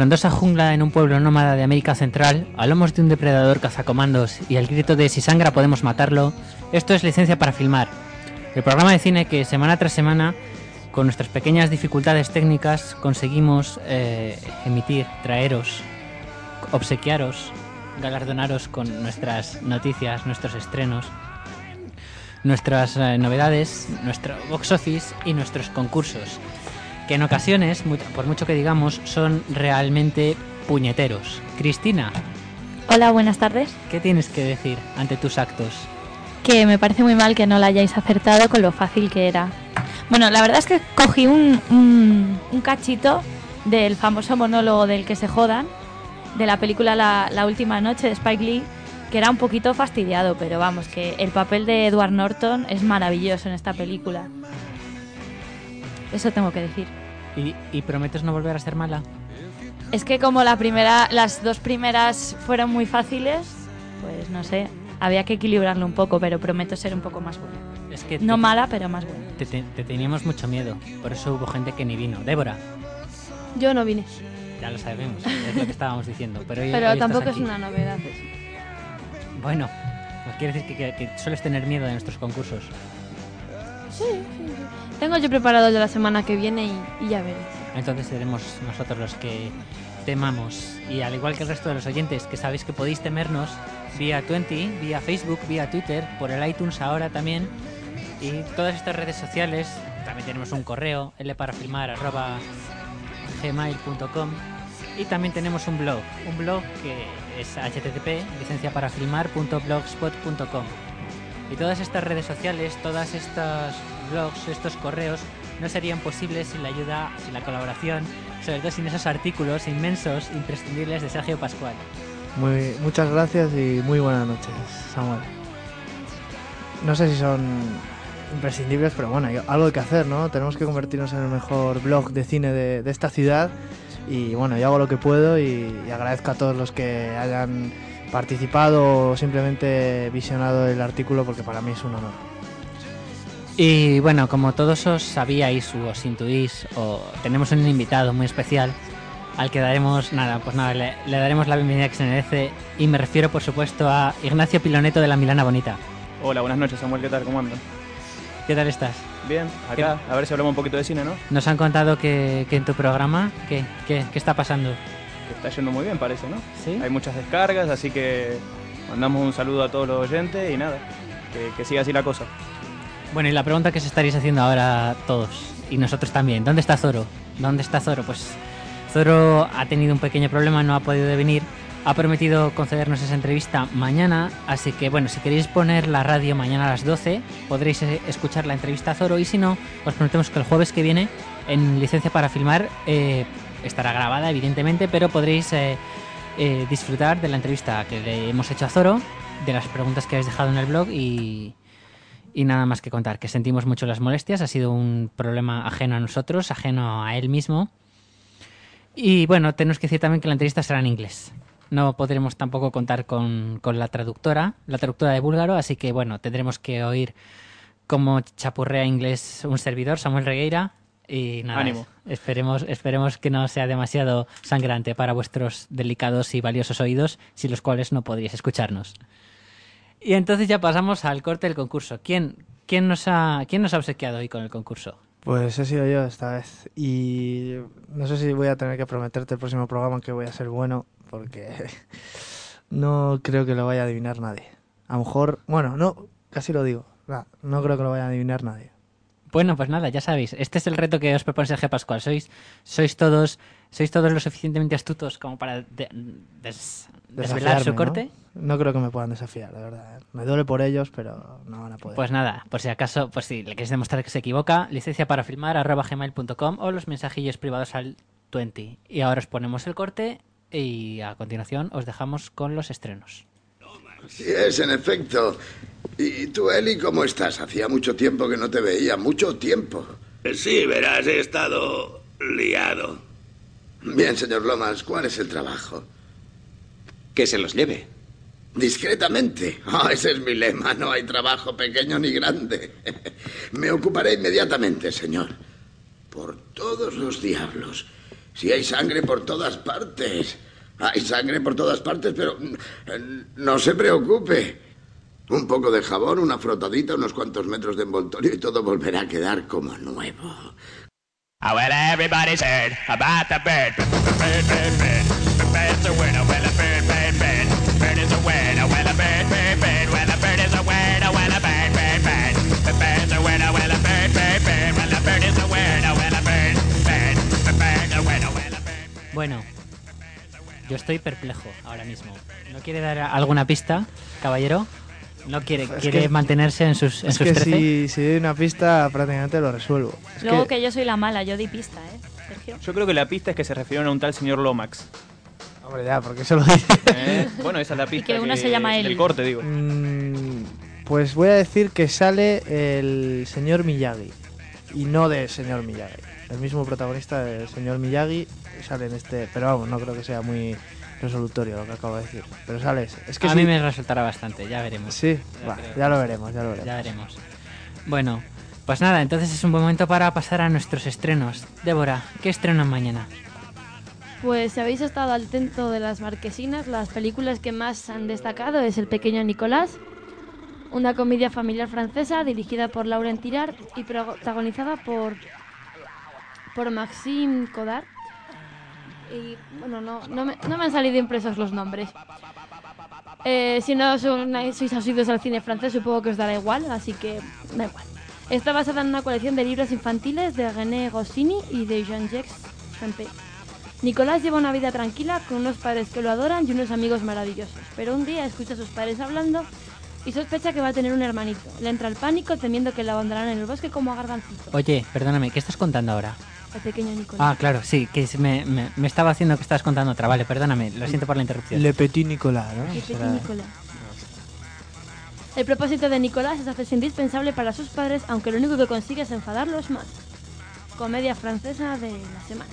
Frondosa jungla en un pueblo nómada de América Central, a lomos de un depredador cazacomandos y al grito de si sangra podemos matarlo, esto es licencia para filmar. El programa de cine que semana tras semana, con nuestras pequeñas dificultades técnicas, conseguimos eh, emitir, traeros, obsequiaros, galardonaros con nuestras noticias, nuestros estrenos, nuestras eh, novedades, nuestro box office y nuestros concursos que en ocasiones, por mucho que digamos, son realmente puñeteros. Cristina, Hola, buenas tardes. ¿qué tienes que decir ante tus actos? Que me parece muy mal que no la hayáis acertado con lo fácil que era. Bueno, la verdad es que cogí un, un, un cachito del famoso monólogo del que se jodan, de la película la, La última noche de Spike Lee, que era un poquito fastidiado, pero vamos, que el papel de Edward Norton es maravilloso en esta película. Eso tengo que decir. ¿Y, y prometes no volver a ser mala? Es que como la primera, las dos primeras fueron muy fáciles, pues no sé, había que equilibrarlo un poco, pero prometo ser un poco más buena. Es que No te- mala, pero más buena. Te, te- te teníamos mucho miedo, por eso hubo gente que ni vino. Débora, Yo no vine, ya lo sabemos, es lo que estábamos diciendo. Pero, hoy- pero hoy tampoco es una novedad. Bueno, pues quiere decir que, que- que sueles tener miedo de nuestros concursos. Sí, sí, sí. Tengo yo preparado el de la semana que viene y, y ya veré. Entonces seremos nosotros los que temamos. Y al igual que el resto de los oyentes, que sabéis que podéis temernos vía 20, vía Facebook, vía Twitter, por el iTunes ahora también. Y todas estas redes sociales, también tenemos un correo, lparafilmar.gmail.com y también tenemos un blog, un blog que es http licenciaparafilmar.blogspot.com y todas estas redes sociales, todas estos blogs, estos correos no serían posibles sin la ayuda, sin la colaboración, sobre todo sin esos artículos inmensos, imprescindibles de Sergio Pascual. Muy, muchas gracias y muy buenas noches, Samuel. No sé si son imprescindibles, pero bueno, hay algo que hacer, ¿no? Tenemos que convertirnos en el mejor blog de cine de, esta ciudad y bueno, yo hago lo que puedo y agradezco a todos los que hayan participado o simplemente visionado el artículo porque para mí es un honor. Y bueno, como todos os sabíais o os intuís, o tenemos un invitado muy especial al que daremos, nada, pues nada, le, le daremos la bienvenida que se merece. Y me refiero, por supuesto, a Ignacio Piloneto de la Milana Bonita. Hola, buenas noches Samuel, ¿qué tal? ¿Cómo andan? ¿Qué tal estás? Bien, acá, a ver si hablamos un poquito de cine, ¿no? Nos han contado que, que en tu programa, ¿qué, qué, qué está pasando? Que está yendo muy bien, parece, ¿no? ¿Sí? Hay muchas descargas, así que mandamos un saludo a todos los oyentes y nada, que, que siga así la cosa. Bueno, y la pregunta que os estaréis haciendo ahora todos, y nosotros también, ¿dónde está Zoro? ¿Dónde está Zoro? Pues Zoro ha tenido un pequeño problema, no ha podido venir, ha prometido concedernos esa entrevista mañana, así que bueno, si queréis poner la radio mañana a las 12, podréis eh, escuchar la entrevista a Zoro, y si no, os prometemos que el jueves que viene, en licencia para filmar, eh, estará grabada, evidentemente, pero podréis eh, eh, disfrutar de la entrevista que le hemos hecho a Zoro, de las preguntas que habéis dejado en el blog y, y nada más que contar, que sentimos mucho las molestias, ha sido un problema ajeno a nosotros, ajeno a él mismo. Y bueno, tenemos que decir también que la entrevista será en inglés. No podremos tampoco contar con, con la traductora, la traductora de búlgaro, así que bueno, tendremos que oír cómo chapurrea inglés un servidor, Samuel Regueira. Y nada, Ánimo. Esperemos, esperemos que no sea demasiado sangrante para vuestros delicados y valiosos oídos, sin los cuales no podríais escucharnos. Y entonces ya pasamos al corte del concurso. ¿Quién, quién, nos, ha, ¿Quién nos ha obsequiado hoy con el concurso? Pues he sido yo esta vez. Y no sé si voy a tener que prometerte el próximo programa que voy a ser bueno, porque no creo que lo vaya a adivinar nadie. A lo mejor, bueno, no, casi lo digo. No, no creo que lo vaya a adivinar nadie. Bueno, pues nada, ya sabéis. Este es el reto que os propone Sergio Pascual. Sois, sois todos, sois todos lo suficientemente astutos como para de- des- desvelar su ¿no? corte. ¿no? creo que me puedan desafiar, la verdad. Me duele por ellos, pero no van a poder. Pues nada, por si acaso, pues si le queréis demostrar que se equivoca, licencia para filmar arroba gmail.com o los mensajillos privados al 20. Y ahora os ponemos el corte y a continuación os dejamos con los estrenos. Sí es, en efecto. ¿Y tú, Eli, cómo estás? Hacía mucho tiempo que no te veía, mucho tiempo. Sí, verás, he estado liado. Bien, señor Lomas, ¿cuál es el trabajo? Que se los lleve. Discretamente. Ah, ese es mi lema. No hay trabajo pequeño ni grande. Me ocuparé inmediatamente, señor. Por todos los diablos. Si hay sangre por todas partes. Hay sangre por todas partes, pero eh, no se preocupe. Un poco de jabón, una frotadita, unos cuantos metros de envoltorio y todo volverá a quedar como nuevo. Oh, well, everybody's heard about the bird. Bird, bird, bird. The bird's a winner. Well, a bird, bird, bird. Bird is a winner. Well, a bird, bird, bird. Well, a bird is a winner. Well, a bird, bird, bird. The bird's a winner. Well, a bird, bird, bird. Well, a bird is a winner. Well, a bird, bird. The bird's a winner. Well, a bird. Bueno, yo estoy perplejo ahora mismo. ¿No quiere dar alguna pista, caballero? ¿No quiere, Es quiere que- mantenerse en sus, en es sus que 13? si, si doy una pista, prácticamente lo resuelvo. Es Luego que- que... yo soy la mala, yo di pista, ¿eh? Sergio. Yo creo que la pista es que se refirieron a un tal señor Lomax. Hombre, ya, porque eso lo dice. ¿Eh? Bueno, esa es la pista. que uno se llama Eli. Del corte, digo. Mm, pues voy a decir que sale el señor Miyagi. Y no del señor Miyagi. El mismo protagonista del señor Miyagi sale en este. Pero vamos, no creo que sea muy resolutorio lo que acabo de decir. Pero sale ese. Es que a sí- mí me resultará bastante, ya veremos. Sí, Ya va, creo. ya lo veremos, ya lo veremos. Ya veremos. Bueno, pues nada, entonces es un buen momento para pasar a nuestros estrenos. Débora, ¿qué estrenan mañana? Pues si habéis estado al tanto de las marquesinas, las películas que más han destacado es El pequeño Nicolás, una comedia familiar francesa dirigida por Lauren Tirard y protagonizada por, por Maxime Codard. Y bueno, no, no, me, no me han salido impresos los nombres. Eh, si no sois asiduos al cine francés, supongo que os dará igual, así que da igual. Está basada en una colección de libros infantiles de René Goscinny y de Jean-Jacques Champé. Nicolás lleva una vida tranquila con unos padres que lo adoran y unos amigos maravillosos, pero un día escucha a sus padres hablando y sospecha que va a tener un hermanito. Le entra el pánico temiendo que lo abandonarán en el bosque como a Gargancito, Oye, perdóname, ¿qué estás contando ahora? El pequeño Nicolás. Ah, claro, sí, que se me, me- me estaba haciendo que estabas contando otra. Vale, perdóname, lo siento por la interrupción. Le Petit Nicolas, ¿no? Será- pequeño Nicolás. El propósito de Nicolás es hacerse indispensable para sus padres, aunque lo único que consigue es enfadarlos más. Comedia francesa de la semana.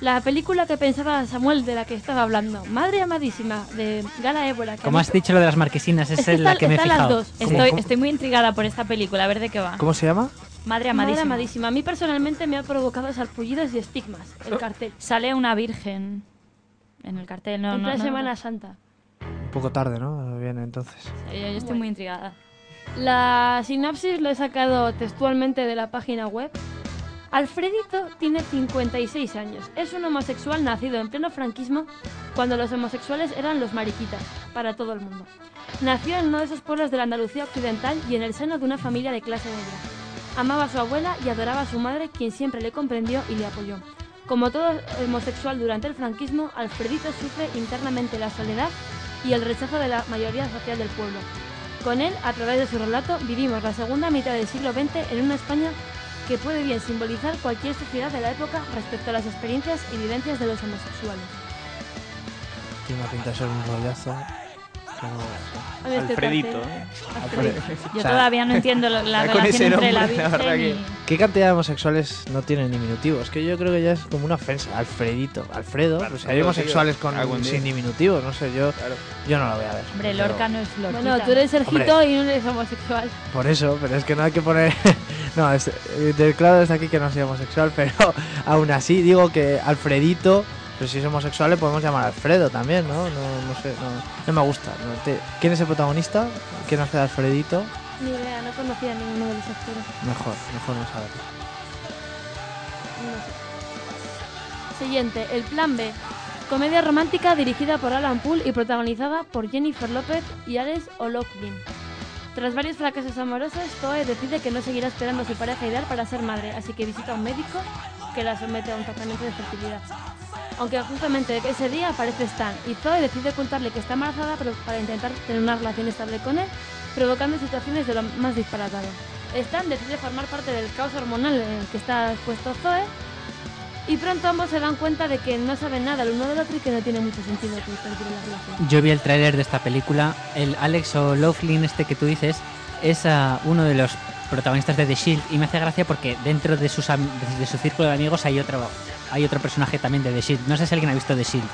La película que pensaba Samuel de la que estaba hablando, Madre Amadísima, de Gala Ébola. Como has dicho lo de las marquesinas, es Es que en la que me he están las fijado. dos. Estoy, estoy muy intrigada por esta película, a ver de qué va. ¿Cómo se llama? Madre Madre amadísima. amadísima. A mí personalmente me ha provocado sarpullidos y estigmas el cartel. Sale una virgen en el cartel, no, en no, Semana Santa. Un poco tarde, ¿no? Viene entonces. Yo, yo estoy Bueno. muy intrigada. La sinopsis lo he sacado textualmente de la página web. Alfredito tiene 56 años. Es un homosexual nacido en pleno franquismo cuando los homosexuales eran los mariquitas para todo el mundo. Nació en uno de esos pueblos de la Andalucía occidental y en el seno de una familia de clase media. Amaba a su abuela y adoraba a su madre, quien siempre le comprendió y le apoyó. Como todo homosexual durante el franquismo, Alfredito sufre internamente la soledad y el rechazo de la mayoría social del pueblo. Con él, a través de su relato, vivimos la segunda mitad del siglo XX en una España que puede bien simbolizar cualquier sociedad de la época respecto a las experiencias y vivencias de los homosexuales. Tiene una pinta de ser un rollazo. Como- este Alfredito. ¿eh? Alfredito. Yo O sea, todavía no entiendo la relación entre la nombre, la virgen y... ¿Qué cantidad de homosexuales no tienen diminutivo? Es que yo creo que ya es como una ofensa. Alfredito, Alfredo. Claro, pues hay homosexuales con sin diminutivo, no sé, yo, Claro. yo no lo voy a ver. Hombre, Pero- Lorca no es Lorquita. Bueno, tú eres Sergito Hombre. y no eres homosexual. Por eso, pero es que no hay que poner. no, es, eh, de- claro desde aquí que no soy homosexual, pero aún así digo que Alfredito, pero si es homosexual le podemos llamar Alfredo también, ¿no? No, no sé, no, no me gusta. no te- ¿Quién es el protagonista? ¿Quién hace de Alfredito? Ni idea, no conocía a ninguno de los actores. Mejor, mejor no saberlo. No sé. Siguiente, El Plan B. Comedia romántica dirigida por Alan Poole y protagonizada por Jennifer López y Alex O'Loughlin. Tras varios fracasos amorosos, Zoe decide que no seguirá esperando a su pareja ideal para ser madre, así que visita a un médico que la somete a un tratamiento de fertilidad. Aunque justamente ese día aparece Stan y Zoe decide ocultarle que está embarazada pero para intentar tener una relación estable con él, provocando situaciones de lo más disparatado. Stan decide formar parte del caos hormonal en el que está expuesto Zoe y pronto ambos se dan cuenta de que no saben nada el uno del otro y que no tiene mucho sentido que la relación. Yo vi el tráiler de esta película. El Alex O'Loughlin, este que tú dices, es ah, uno de los protagonistas de The Shield y me hace gracia porque dentro de, sus, am- de, su círculo de amigos hay otro, hay otro personaje también de The Shield. No sé si alguien ha visto The Shield,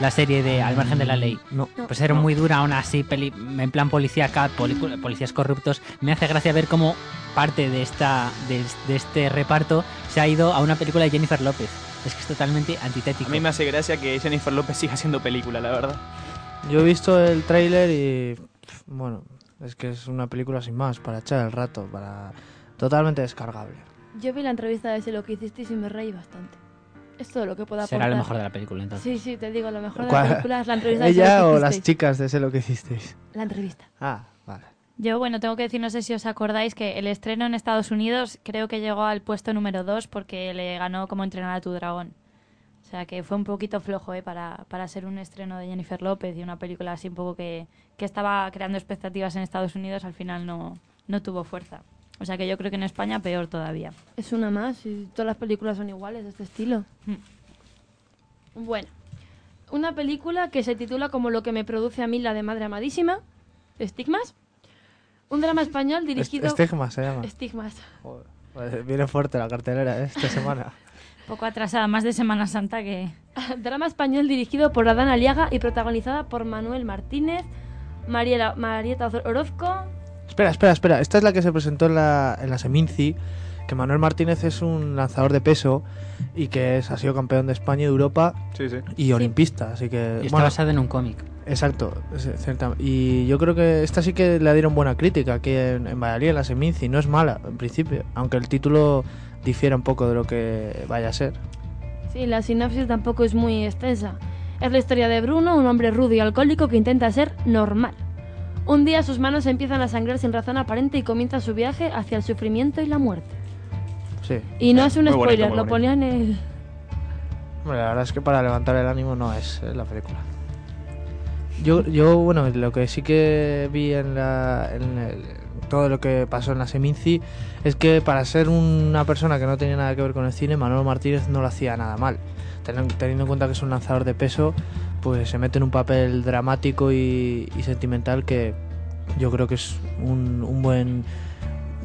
la serie de Al margen de la ley. No. Pues era muy dura, aún así, peli- en plan policíaca, poli- policías corruptos. Me hace gracia ver cómo parte de, esta, de, de este reparto se ha ido a una película de Jennifer López. Es que es totalmente antitético. A mí me hace gracia que Jennifer López siga haciendo película, la verdad. Yo he visto el tráiler y bueno, es que es una película sin más, para echar el rato, para totalmente descargable. Yo vi la entrevista de ese lo que hicisteis y me reí bastante. Es todo lo que puedo aportar. Será lo mejor de la película entonces. Sí, sí, te digo, lo mejor de la película es la entrevista ¿Ella o las chicas de sé lo que hicisteis? La entrevista. Ah, vale. Yo, bueno, tengo que decir, no sé si os acordáis, que el estreno en Estados Unidos creo que llegó al puesto número 2 porque le ganó como entrenar a tu dragón. O sea, que fue un poquito flojo ¿eh? para, para ser un estreno de Jennifer López y una película así un poco que, que estaba creando expectativas en Estados Unidos, al final no, no tuvo fuerza. O sea que yo creo que en España peor todavía. Es una más y todas las películas son iguales de este estilo. Bueno, una película que se titula como lo que me produce a mí la de Madre Amadísima, Estigmas. Un drama español dirigido... Est- Estigmas se llama. Estigmas. Joder, viene fuerte la cartelera ¿eh? esta semana. Poco atrasada, más de Semana Santa que... Drama español dirigido por Adán Aliaga y protagonizada por Manuel Martínez, Mariela, Marieta Orozco, Espera, espera, espera. Esta es la que se presentó en la, en la Seminci, que Manuel Martínez es un lanzador de peso y que es, ha sido campeón de España y de Europa Sí, sí. y olimpista, así que... Y está basado en un cómic. Exacto, cierta- y yo creo que esta sí que le dieron buena crítica aquí en, en Valladolid, en la Seminci, no es mala en principio, aunque el título difiera un poco de lo que vaya a ser. Sí, la sinopsis tampoco es muy extensa. Es la historia de Bruno, un hombre rudo y alcohólico que intenta ser normal. Un día sus manos empiezan a sangrar sin razón aparente y comienza su viaje hacia el sufrimiento y la muerte. Sí. Y no es un Muy bonito, spoiler, muy lo bonito. ponía en el... Hombre, la verdad es que para levantar el ánimo no es eh, la película. Yo, yo, bueno, lo que sí que vi en, la, en todo lo que pasó en la Seminci es que para ser una persona que no tenía nada que ver con el cine, Manuel Martínez no lo hacía nada mal. Teniendo en cuenta que es un lanzador de peso, pues se mete en un papel dramático y, y sentimental que yo creo que es un, un buen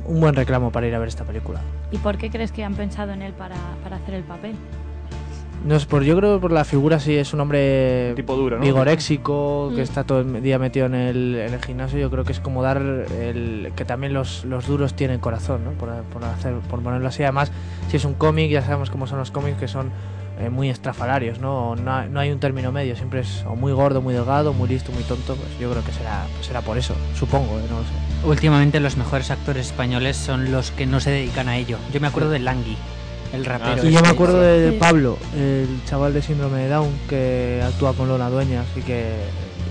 un buen reclamo para ir a ver esta película. ¿Y por qué crees que han pensado en él para, para hacer el papel? No es por, yo creo que por la figura sí es un hombre Tipo duro, ¿no? vigoréxico, que Mm. está todo el día metido en el, en el gimnasio. Yo creo que es como dar el que también los, los duros tienen corazón, ¿no? Por, por hacer, por ponerlo así. Además, si es un cómic, ya sabemos cómo son los cómics que son eh, muy estrafalarios, ¿no? No, no hay un término medio, siempre es o muy gordo, muy delgado, muy listo, muy tonto. Pues yo creo que será, será por eso, supongo, ¿eh? no lo sé. Últimamente los mejores actores españoles son los que no se dedican a ello. Yo me acuerdo de Langui, el rapero. y yo me este. acuerdo de. Pablo, el chaval de síndrome de Down que actúa con Lola Dueñas y que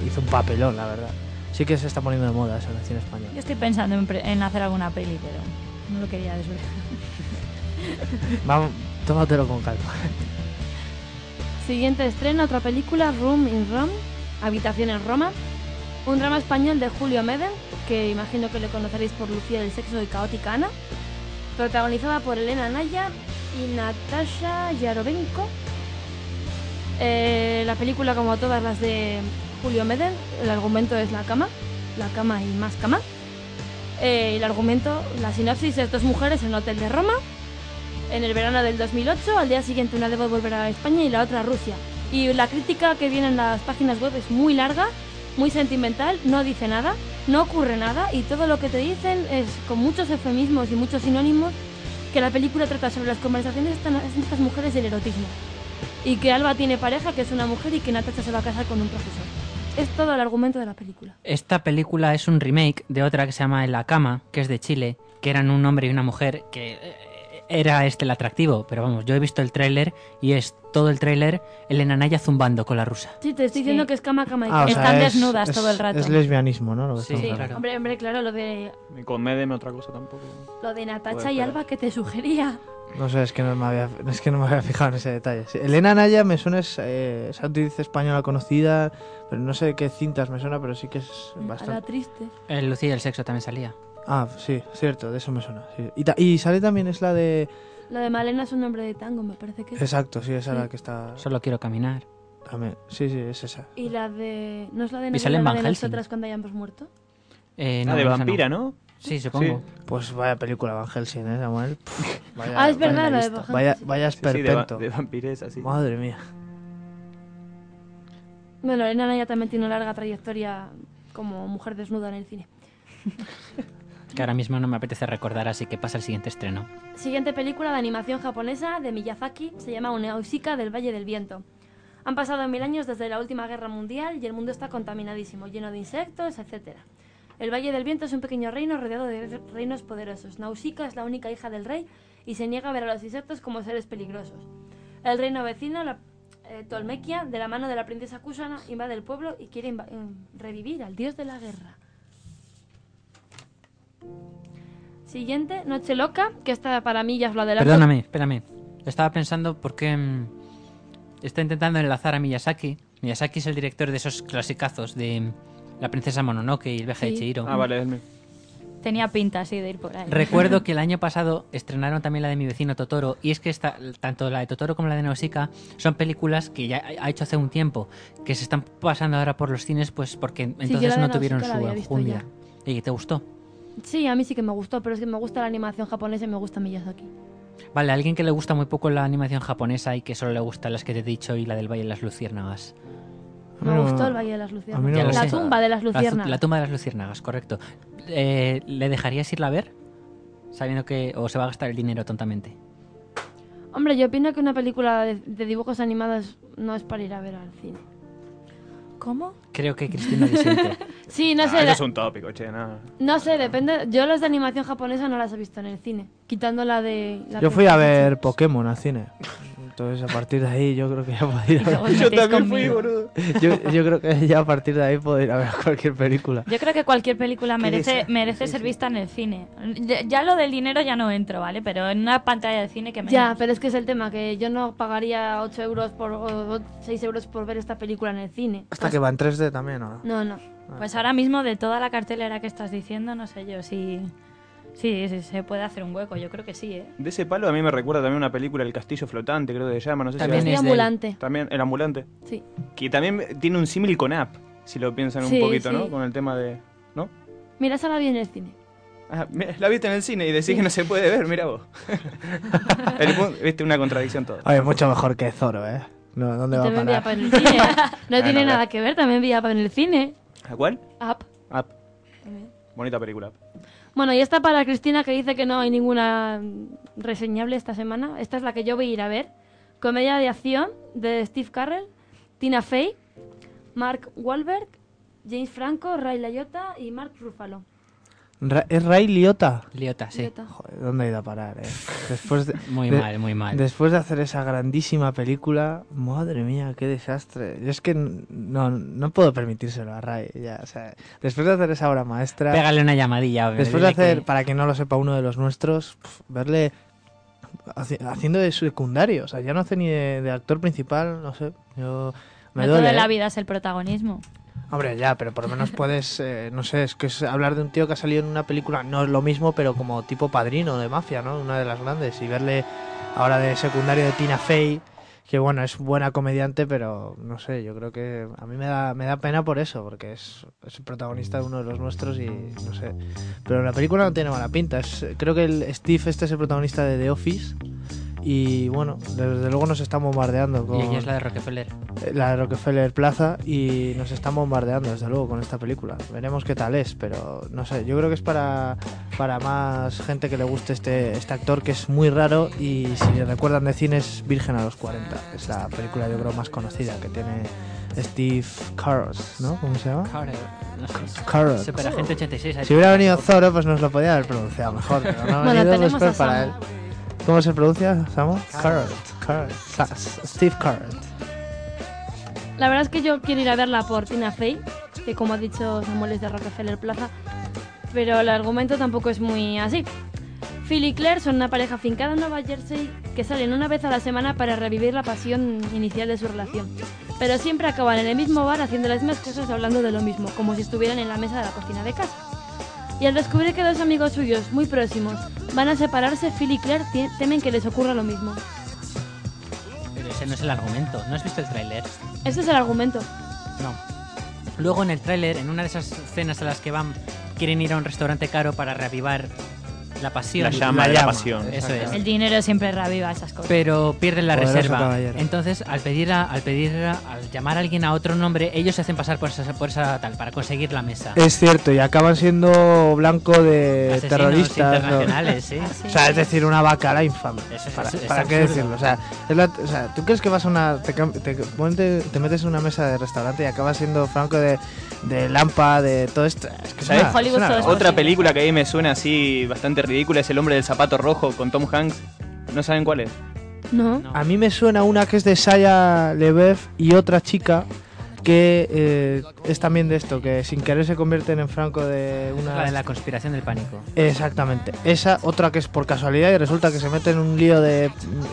hizo un papelón, la verdad. Sí que se está poniendo de moda esa en el español. Yo estoy pensando en, pre- en hacer alguna peli, pero no lo quería desvelar. Vamos, tómatelo con calma. Siguiente estreno, otra película, Room in Rome, Habitación en Roma. Un drama español de Julio Meden, que imagino que le conoceréis por Lucía del Sexo y Caótica Ana. Protagonizada por Elena Naya y Natasha Yarovenko. Eh, la película, como todas las de Julio Meden, el argumento es la cama, la cama y más cama. Eh, el argumento, la sinopsis es dos mujeres en un hotel de Roma en el verano del 2008. Al día siguiente una debe volver a España y la otra a Rusia. Y la crítica que viene en las páginas web es muy larga, muy sentimental, no dice nada, no ocurre nada y todo lo que te dicen es con muchos eufemismos y muchos sinónimos que la película trata sobre las conversaciones de estas mujeres y el erotismo. Y que Alba tiene pareja, que es una mujer, y que Natasha se va a casar con un profesor. Es todo el argumento de la película. Esta película es un remake de otra que se llama En la cama, que es de Chile, que eran un hombre y una mujer que eh, era este el atractivo, pero vamos, yo he visto el tráiler y es todo el tráiler Elena Naya zumbando con la rusa. Sí, te estoy diciendo que es cama, cama y Ah, o sea, Están es- desnudas es- todo el rato. Es lesbianismo, ¿no? Lo que Sí, sí, claro. Hombre, hombre, claro, lo de, Y con Medem otra cosa tampoco. lo de Natacha y. Alba que te sugería. No sé, es que no me había, es que no me había fijado en ese detalle. Sí, Elena Naya me suena, es, eh, es actriz española conocida, pero no sé qué cintas me suena, pero sí que es A la bastante... triste. El Lucía del sexo también salía. Ah, sí, cierto, de eso me suena. sí. Y, ta- y sale también es la de... La de Malena es un nombre de tango, me parece que es. Exacto, sí, esa Sí. la que está... Solo quiero caminar. También. Sí, sí, es esa. Y la de. ¿No es la de Y sale Navidad, en la Van de Helsing. nosotras cuando hayamos muerto? Eh, Ah, de esa vampira, ¿no? Sí, supongo. Pues vaya película Van Helsing, ¿eh, Samuel? Pff, vaya- Ah, es verdad, vaya la de. Van Vaya, vaya Sí, sí, de, va- esperpento. de vampiresa, sí. Madre mía. Bueno, Elena Naya también tiene una larga trayectoria como mujer desnuda en el cine. Que ahora mismo no me apetece recordar, así que pasa el siguiente estreno. Siguiente película de animación japonesa de Miyazaki se llama Nausicaa del Valle del Viento. Han pasado mil años desde la última guerra mundial y el mundo está contaminadísimo, lleno de insectos, etc. El Valle del Viento es un pequeño reino rodeado de reinos poderosos. Nausicaa es la única hija del rey y se niega a ver a los insectos como seres peligrosos. El reino vecino, la eh, Tolmequia, de la mano de la princesa Kusana, invade el pueblo y quiere em, revivir al dios de la guerra. Siguiente, Noche Loca, que esta para mí ya os lo adelanto. Perdóname, espérame. Estaba pensando por qué mm, está intentando enlazar a Miyazaki. Miyazaki es el director de esos clasicazos de mm, La princesa Mononoke y el viaje de. Chihiro. Ah, vale, es mi- Tenía pinta así de ir por ahí. Recuerdo que el año pasado estrenaron también la de mi vecino Totoro y es que esta, tanto la de Totoro como la de Nausicaa son películas que ya ha hecho hace un tiempo que se están pasando ahora por los cines pues porque entonces la de no tuvieron Nausicaa la su enjundia. ¿Y te gustó? Sí, a mí sí que me gustó, pero es que me gusta la animación japonesa y me gusta Miyazaki. Vale, alguien que le gusta muy poco la animación japonesa y que solo le gustan las que te he dicho y la del Valle de las Luciérnagas. Me No, gustó el Valle de las Luciérnagas. no la gusta. tumba de las La, Luciérnagas. la tumba de las luciérnagas, correcto. Eh, ¿Le dejarías irla a ver? Sabiendo que o se va a gastar el dinero tontamente. Hombre, yo opino que una película de, de dibujos animados no es para ir a ver al cine. ¿Cómo? Creo que Cristina disiente. Sí, no Ah, sé, eso es un tópico, che, nada. no sé, depende. Yo las de animación japonesa no las he visto en el cine, quitando la de. la Yo fui a ver Pokémon al cine. Entonces, a partir de ahí, yo creo que ya puedo ir a ver. luego os Yo también fui, boludo. Yo, yo creo que ya a partir de ahí puedo ir a ver cualquier película. Yo creo que cualquier película merece, merece ser vista en el cine. Ya, lo del dinero ya no entro, ¿vale? Pero en una pantalla de cine que me... Ya, pero es que es el tema, que yo no pagaría 8 euros por, o 6 euros por ver esta película en el cine. Hasta que va en 3D también, ¿o no? No, no. Pues ahora mismo de toda la cartelera que estás diciendo, no sé yo si... Sí, sí, se puede hacer un hueco, yo creo que sí, ¿eh? De ese palo a mí me recuerda también una película, El Castillo Flotante, creo que se llama, no sé También si El es del- ambulante. También, El Ambulante. Sí. Que también tiene un símil con App, si lo piensan Sí, un poquito, sí. ¿no? Con el tema de... ¿No? Mira, esa la vi en el cine. Ah, la viste en el cine y decís Sí. que no se puede ver, mira vos. El Viste una contradicción todo. Oye, mucho mejor que Zoro, ¿eh? No, ¿Dónde va a También vi parar? Up en el cine. No Ah, tiene no, nada no. que ver, también vi Up en el cine. ¿A cuál? Up. App. Bonita película. Bueno, y esta para Cristina que dice que no hay ninguna reseñable esta semana. Esta es la que yo voy a ir a ver. Comedia de acción de Steve Carell, Tina Fey, Mark Wahlberg, James Franco, Ray Liotta y Mark Ruffalo. Ra- ¿Es Ray Liotta? Liotta, sí. Liotta. Joder, ¿dónde ha ido a parar, eh? Después de, Muy de- mal, muy mal. Después de hacer esa grandísima película, madre mía, qué desastre. Yo es que no, no puedo permitírselo a Ray. Ya, o sea, después de hacer esa obra maestra, Pégale una llamadilla. después de hacer, que- para quien no lo sepa, uno de los nuestros, pf, verle haci- haciendo de secundario, o sea, ya no hace ni de, de actor principal, no sé. Yo me no duele. toda la ¿eh? vida es el protagonismo. Hombre, ya, pero por lo menos puedes, eh, no sé, es que es hablar de un tío que ha salido en una película, no es lo mismo, pero como tipo padrino de mafia, ¿no? Una de las grandes. Y verle ahora de secundario de Tina Fey, que bueno, es buena comediante, pero no sé, yo creo que a mí me da, me da pena por eso, porque es, es el protagonista de uno de los nuestros y no sé. Pero la película no tiene mala pinta. Creo que el Steve este es el protagonista de The Office. Y bueno, desde luego nos están bombardeando con Y ella es la de Rockefeller. eh, la de Rockefeller Plaza y nos están bombardeando desde luego con esta película. Veremos qué tal es, pero no sé, yo creo que es para, para más gente que le guste este, este actor que es muy raro y si le recuerdan de cine es Virgen a los 40. Es la película yo creo más conocida que tiene Steve Carros, ¿no? ¿Cómo se llama? Carell, no sé. Carell. Superagente 86. ahí Si hubiera venido Zoro pues nos lo podía haber pronunciado mejor, pero no ha Bueno, venido, tenemos pues, a para él. ¿Cómo se pronuncia, Samu? Carrot. Carrot. Steve Carrot. La verdad es que yo quiero ir a verla por Tina Fey, que como ha dicho Samuel es de Rockefeller Plaza, pero el argumento tampoco es muy así. Phil y Claire son una pareja fincada en Nueva Jersey que salen una vez a la semana para revivir la pasión inicial de su relación. Pero siempre acaban en el mismo bar haciendo las mismas cosas hablando de lo mismo, como si estuvieran en la mesa de la cocina de casa. Y al descubrir que dos amigos suyos, muy próximos, van a separarse, Phil y Claire temen que les ocurra lo mismo. Pero ese no es el argumento. ¿No has visto el tráiler? Ese es el argumento. No. Luego en el tráiler, en una de esas escenas a las que van, quieren ir a un restaurante caro para reavivar la pasión. La llama de la pasión. Eso es. El dinero siempre reaviva esas cosas. Pero pierden la Poderoso reserva. caballero. Entonces, al pedir, a- al pedir, a- al llamar a alguien a otro nombre, ellos se hacen pasar por esa, por esa tal para conseguir la mesa. Es cierto, y acaban siendo blanco de Asesinos terroristas. ¿no? internacionales, sí. O sea, es decir, una bacala infame. Eso es- ¿Para, es- es para qué absurdo. decirlo? O sea, es la- o sea, ¿tú crees que vas a una. Te, cam- te, ponte- te metes en una mesa de restaurante y acabas siendo franco de, de Lampa, de todo esto? Es que es ¿Sabes? una- es una- Otra película que a mí me suena así bastante ridícula es El hombre del zapato rojo con Tom Hanks. ¿No saben cuál es? No. A mí me suena una que es de Saya Lebev y otra chica que eh, es también de esto, que sin querer se convierten en franco de una... La de la conspiración del pánico. Exactamente. Esa, otra que es por casualidad y resulta que se meten en un lío de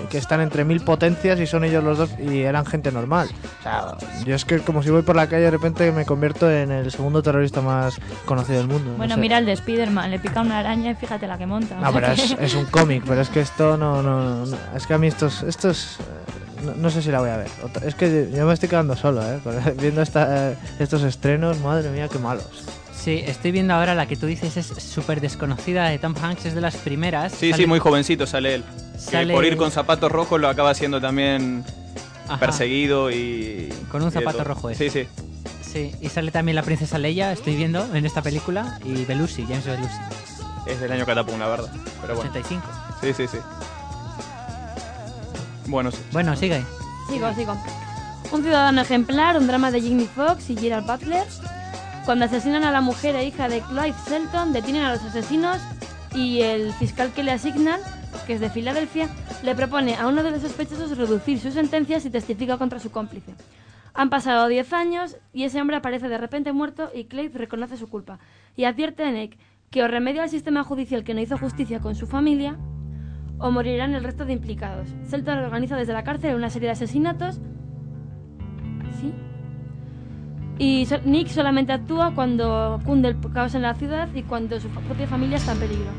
que están entre mil potencias y son ellos los dos y eran gente normal. O sea, yo es que como si voy por la calle de repente me convierto en el segundo terrorista más conocido del mundo. no Bueno, sé. mira el de Spiderman, le pica una araña y fíjate la que monta. No, pero es, es un cómic, pero es que esto no, no, no- Es que a mí estos. estos eh, no, no sé si la voy a ver. Otra- Es que yo me estoy quedando solo, ¿eh? Viendo esta, eh, estos estrenos, madre mía, qué malos. Sí, estoy viendo ahora la que tú dices es súper desconocida de Tom Hanks, es de las primeras. Sí, Sale- sí, muy jovencito sale él. Sale- Que por ir con zapatos rojos lo acaba siendo también Ajá. perseguido y. Con un zapato rojo es. Sí, sí. Sí, y sale también la princesa Leia, estoy viendo en esta película, y Belushi, James Belushi. Es del año Catapum, la verdad. Pero bueno. 85. Sí, sí, sí. Bueno, sí. Bueno, sigue. Sigo, sigo. Un ciudadano ejemplar, un drama de Jimmy Fox y Gerald Butler. Cuando asesinan a la mujer e hija de Clive Shelton, detienen a los asesinos y el fiscal que le asignan, que es de Filadelfia, le propone a uno de los sospechosos reducir su sentencia si testifica contra su cómplice. Han pasado 10 años y ese hombre aparece de repente muerto y Clive reconoce su culpa y advierte a Nick que o remedia al sistema judicial que no hizo justicia con su familia o morirán el resto de implicados. Shelton organiza desde la cárcel una serie de asesinatos. ¿Sí? Y Nick solamente actúa cuando cunde el caos en la ciudad y cuando su propia familia está en peligro.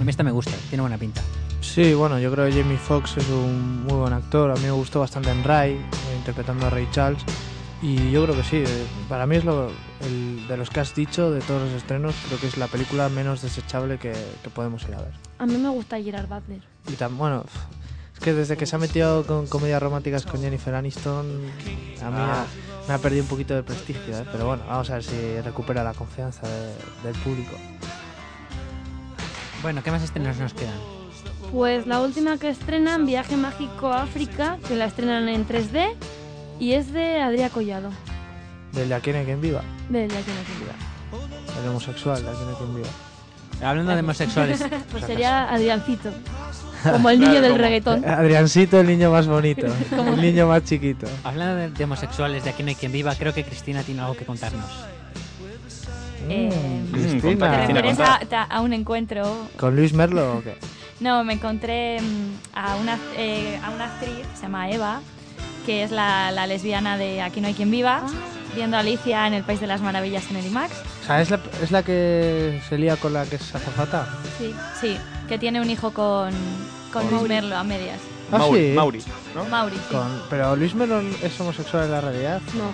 A mí esta me gusta, tiene buena pinta. Sí, bueno, yo creo que Jamie Foxx es un muy buen actor. A mí me gustó bastante en Ray, interpretando a Ray Charles. Y yo creo que sí, eh, para mí es lo, el, de los que has dicho, de todos los estrenos, creo que es la película menos desechable que, que podemos ir a ver. A mí me gusta Gerard Butler. Y tan, bueno, es que desde que se ha metido con comedias románticas con Jennifer Aniston, a mí Ah. me- me ha perdido un poquito de prestigio, ¿eh? pero bueno, vamos a ver si recupera la confianza de- del público. Bueno, ¿qué más estrenos nos quedan? Pues la última que estrenan, Viaje Mágico a África, que la estrenan en 3D y es de Adrià Collado, Del de Aquí no hay quien viva, de La que no se olvida. el homosexual de Aquí no hay quien viva. Hablando de homosexuales, Pues sería Adriancito, como el niño del reggaetón. Adriancito, el niño más bonito, Como- el niño más chiquito. hablando de, de homosexuales, de aquí no hay quien viva, creo que Cristina tiene algo que contarnos. Eh, Mm, Cristina. ¿Te refieres a, a un encuentro? ¿Con Luis Merlo o qué? No, me encontré mm, a una, eh, a una actriz, se llama Eva, que es la, la lesbiana de Aquí no hay quien viva, viendo a Alicia en el País de las Maravillas en el IMAX. O sea, ¿es la, es la que se lía con la que es azafata? Sí, sí, que tiene un hijo con, con Luis Merlo a medias. Ah, Mauri, sí. Mauri, ¿no? Mauri, sí. Con- pero Luis Merlo es homosexual en la realidad. No,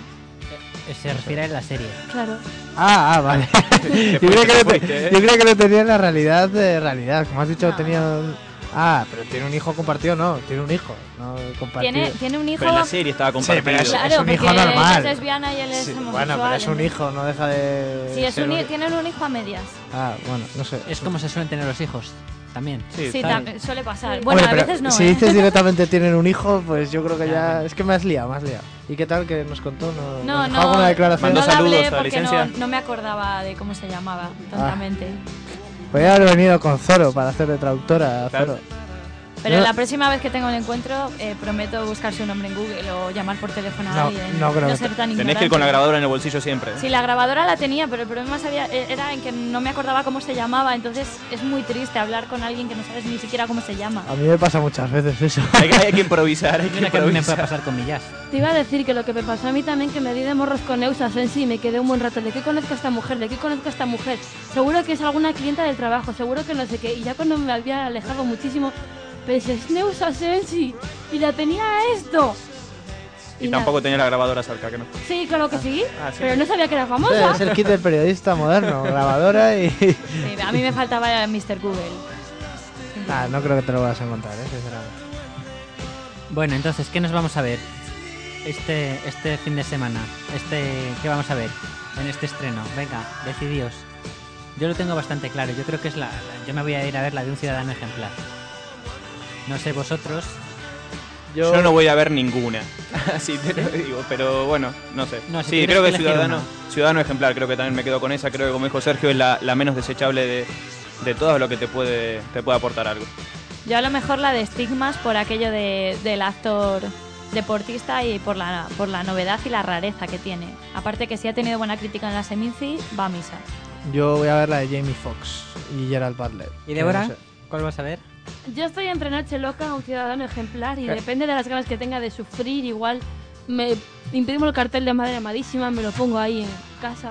Eh, Se refiere a la serie. claro. Ah, ah, vale. yo, creía que lo te- yo creía que lo tenía en la realidad de realidad. Como has dicho, tenía. un- Ah, pero tiene un hijo compartido, no. Tiene un hijo, no compartido. Tiene, tiene un hijo... Pero en la serie estaba compartido. pero es- Claro, un hijo ella normal. es lesbiana y él es Sí, homosexual. bueno, pero es un hijo, no deja de. Sí, es un, un- tienen un hijo a medias. Ah, bueno, no sé. Es como se suelen tener los hijos, también. Sí, ¿sabes? tam- suele pasar. Sí. Bueno, Hombre, a pero veces no, Si ¿eh? dices directamente tienen un hijo, pues yo creo que Ya. Es que me has liado, me has liado. ¿Y qué tal que nos contó? ¿No, No, no, alguna declaración? Mandó no saludos a la porque no, licencia. no me acordaba de cómo se llamaba, tontamente. Podría haber venido con Zoro para hacer de traductora a Zoro. Pero No. la próxima vez que tenga un encuentro, eh, prometo buscar su nombre en Google o llamar por teléfono a No, alguien. no creo que ser tan Tenés que ir con la grabadora en el bolsillo siempre. Sí, la grabadora la tenía, pero el problema sabía- eh, era en que no me acordaba cómo se llamaba, entonces es muy triste hablar con alguien que no sabes ni siquiera cómo se llama. A mí me pasa muchas veces eso. Hay, que- hay que improvisar, hay que Mira que a mí me puede improvisar. pasar con millas. Te iba a decir que lo que me pasó a mí también, que me di de morros con Eusa Sensi y me quedé un buen rato. ¿De qué conozco a esta mujer? ¿De qué conozco a esta mujer? Seguro que es alguna clienta del trabajo, seguro que no sé qué. Y ya cuando me había alejado muchísimo, pensé, es Neusa Sensi y la tenía a esto. Y tampoco tenía la grabadora cerca, que no. Sí, claro que sí, Ah, sí. pero no sabía que era Sí, famosa. es el kit del periodista moderno, grabadora y... Sí, a mí me faltaba Mr. Google. Ah, no creo que te lo vas a encontrar, ¿eh? sinceramente. Bueno, entonces, ¿qué nos vamos a ver este, este fin de semana? Este, ¿Qué vamos a ver en este estreno? Venga, decidíos. Yo lo tengo bastante claro. Yo creo que es la, la- Yo me voy a ir a ver la de un ciudadano ejemplar. No sé vosotros. Yo, no voy a ver ninguna. Así te lo digo, pero bueno, no sé. No, si sí, creo que Ciudadano, una. Ciudadano Ejemplar, creo que también me quedo con esa. Creo que como dijo Sergio, es la, la menos desechable de, de todo lo que te puede, te puede aportar algo. Yo a lo mejor la de estigmas por aquello de, del actor deportista y por la, por la novedad y la rareza que tiene. Aparte que si ha tenido buena crítica en la Seminci, va a misa. Yo voy a ver la de Jamie Foxx y Gerald Butler. ¿Y Débora? No sé. ¿Cuál vas a ver? Yo estoy entre Noche Loca, un ciudadano ejemplar, y Eh. depende de las ganas que tenga de sufrir, igual me imprimo el cartel de Madre Amadísima, me lo pongo ahí en casa.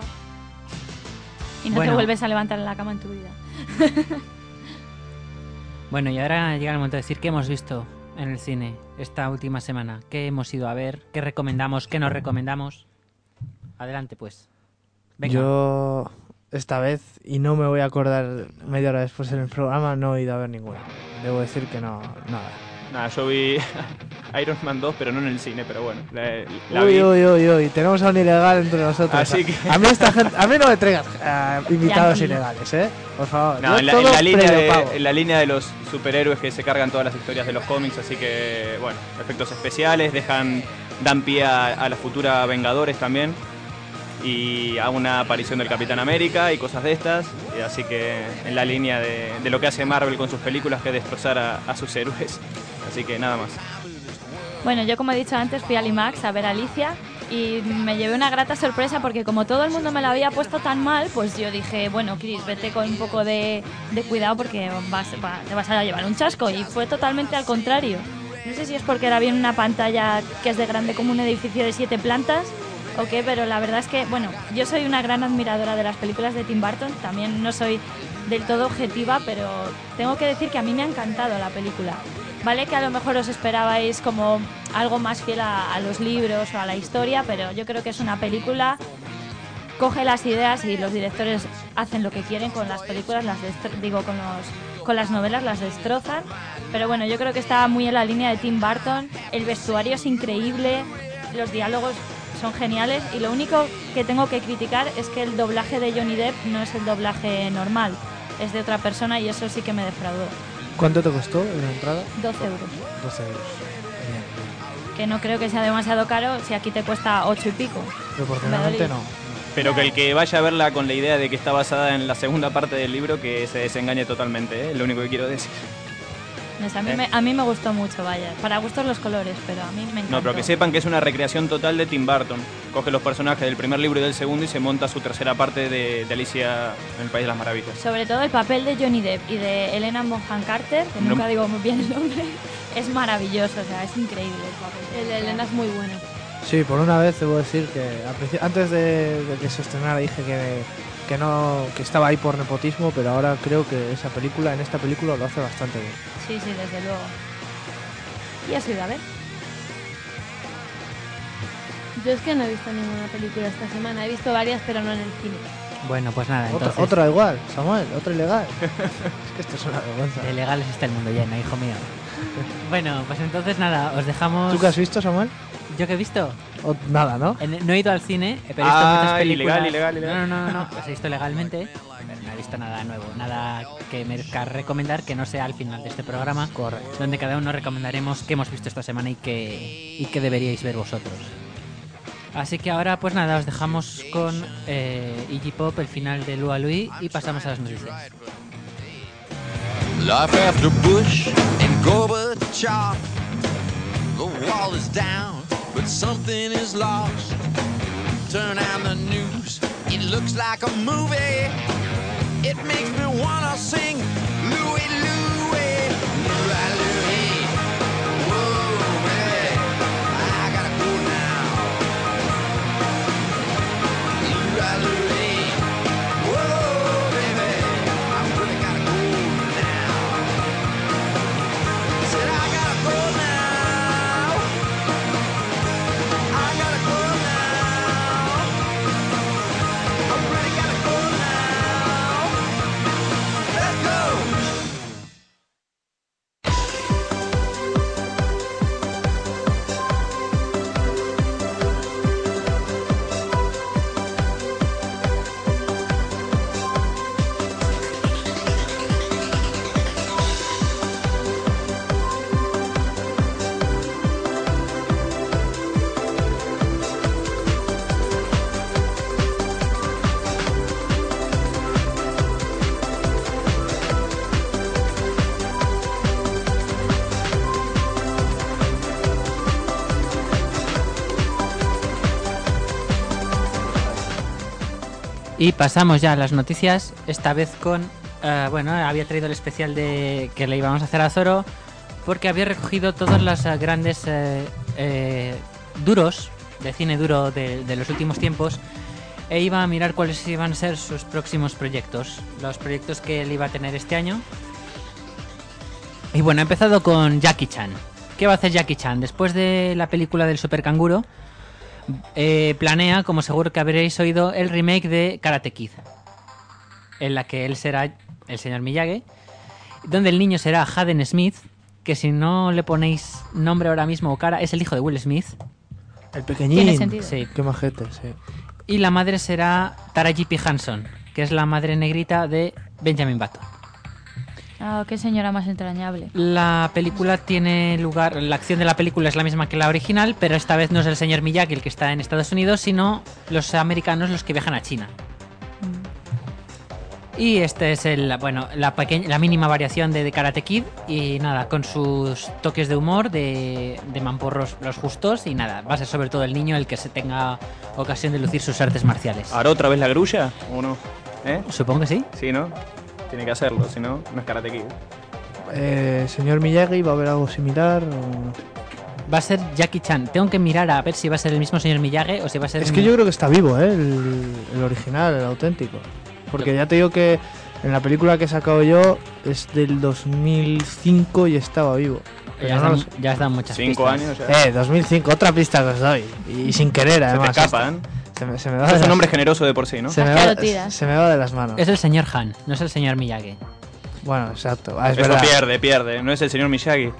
Y no Bueno. te vuelves a levantar en la cama en tu vida. Bueno, y ahora llega el momento de decir qué hemos visto en el cine esta última semana. ¿Qué hemos ido a ver? ¿Qué recomendamos? ¿Qué nos recomendamos? Adelante, pues. Venga. Yo esta vez, y no me voy a acordar media hora después en el programa, no he ido a ver ninguna. Debo decir que no, nada. Nada, yo vi Iron Man 2, pero no en el cine, pero bueno, la, la uy, vi. uy, uy, uy, tenemos a un ilegal entre nosotros. Así que- A mí esta gente, a mí no me traigas eh, invitados ilegales, ¿eh? Por favor. No, en la, en la línea de, en la línea de los superhéroes que se cargan todas las historias de los cómics, así que, bueno, efectos especiales, dejan, dan pie a, a la futura Vengadores también, y a una aparición del Capitán América y cosas de estas, y así que en la línea de, de lo que hace Marvel con sus películas, que es destrozar a, a sus héroes, así que nada más. Bueno, yo como he dicho antes fui al IMAX a ver a Alicia y me llevé una grata sorpresa porque como todo el mundo me la había puesto tan mal, pues yo dije, bueno, Chris, vete con un poco de, de cuidado porque vas, va- te vas a llevar un chasco. Y fue totalmente al contrario. No sé si es porque era bien una pantalla que es de grande como un edificio de siete plantas o qué, pero la verdad es que, bueno, yo soy una gran admiradora de las películas de Tim Burton. También no soy del todo objetiva, pero tengo que decir que a mí me ha encantado la película. Vale que a lo mejor os esperabais como algo más fiel a, a los libros o a la historia, pero yo creo que es una película, coge las ideas y los directores hacen lo que quieren con las películas, las digo con los con las novelas las destrozan, pero bueno, yo creo que está muy en la línea de Tim Burton, el vestuario es increíble, los diálogos son geniales y lo único que tengo que criticar es que el doblaje de Johnny Depp no es el doblaje normal, es de otra persona y eso sí que me defraudó. ¿Cuánto te costó la entrada? 12 euros. 12 euros. Bien, bien. que no creo que sea demasiado caro si aquí te cuesta ocho y pico. Proporcionalmente Me no. Pero que el que vaya a verla con la idea de que está basada en la segunda parte del libro, que se desengañe totalmente, ¿eh? es lo único que quiero decir. No sé, a, mí Eh. me, a mí me gustó mucho, vaya. Para gustos los colores, pero a mí me encantó. No, pero que sepan que es una recreación total de Tim Burton. Coge los personajes del primer libro y del segundo y se monta su tercera parte de, de Alicia en el País de las Maravillas. Sobre todo el papel de Johnny Depp y de Elena Bonham Carter, que No- nunca digo muy bien el nombre, es maravilloso, o sea, es increíble el papel. El de Elena es muy bueno. Sí, por una vez debo decir que al princi- antes de, de que se estrenara dije que, que no que estaba ahí por nepotismo, pero ahora creo que esa película, en esta película lo hace bastante bien. Sí, sí, desde luego. ¿Y has ido a ver? Yo es que no he visto ninguna película esta semana, he visto varias pero no en el cine. Bueno, pues nada, Otra, entonces. otra igual, Samuel, otra ilegal. es que esto es una vergüenza. De legales está el mundo lleno, hijo mío. bueno, pues entonces nada, os dejamos. ¿Tú qué has visto, Samuel? ¿Yo qué he visto? O- nada, ¿no? En- no he ido al cine, pero he visto Ah, muchas películas. ilegal, ilegal, ilegal. No, no, no, no, los he visto legalmente, pero no he visto nada nuevo, nada que merezca recomendar que no sea al final de este programa, Correcto. donde cada uno recomendaremos qué hemos visto esta semana y qué, y qué deberíais ver vosotros. Así que ahora, pues nada, os dejamos con eh, Iggy Pop, el final de Lua Lui, y pasamos a las noticias. Life after Bush and Gorbachev. The wall is down, but something is lost. Turn on the news, it looks like a movie. It makes me wanna sing Y pasamos ya a las noticias, esta vez con... eh, bueno, había traído el especial de que le íbamos a hacer a Zoro, porque había recogido todos los eh, grandes eh, duros de cine duro de, de los últimos tiempos e iba a mirar cuáles iban a ser sus próximos proyectos, los proyectos que él iba a tener este año. Y bueno, he empezado con Jackie Chan. ¿Qué va a hacer Jackie Chan? Después de la película del super canguro, eh, planea, como seguro que habréis oído, el remake de Karate Kid, en la que él será el señor Miyagi, donde el niño será Hayden Smith, que si no le ponéis nombre ahora mismo o cara, es el hijo de Will Smith. El pequeñín. Tiene sentido. Sí. Qué majete, sí. Y la madre será Taraji P. Hanson, que es la madre negrita de Benjamin Button. Ah, qué señora más entrañable. La película tiene lugar, la acción de la película es la misma que la original, pero esta vez no es el señor Miyagi el que está en Estados Unidos, sino los americanos los que viajan a China. Y este es el, bueno, la, pequeña, la mínima variación de, de Karate Kid y nada, con sus toques de humor, de, de mamporros los justos y nada, va a ser sobre todo el niño el que se tenga ocasión de lucir sus artes marciales. ¿Hará otra vez la grulla o no? ¿Eh? Supongo que sí. Sí, ¿no? Tiene que hacerlo, si no, no es Karate Kid. Eh, señor Miyagi, ¿va a haber algo similar? o- Va a ser Jackie Chan. Tengo que mirar a ver si va a ser el mismo señor Miyagi o si va a ser... Es un- que yo creo que está vivo, ¿eh? El, el original, el auténtico. Porque ya te digo que en la película que he sacado yo es del 2005 y estaba vivo. Ya no están, ya están muchas Cinco pistas. años ya. Eh, 2005, otra pista que os doy. Y sin querer, Se te además. escapa, ¿eh? Se me, se me va Es un hombre generoso de por sí, ¿no? se me, va, se me va de las manos. Es el señor Han, no es el señor Miyagi. Bueno, exacto. Ah, es Eso verdad. pierde, pierde. No es el señor Miyagi.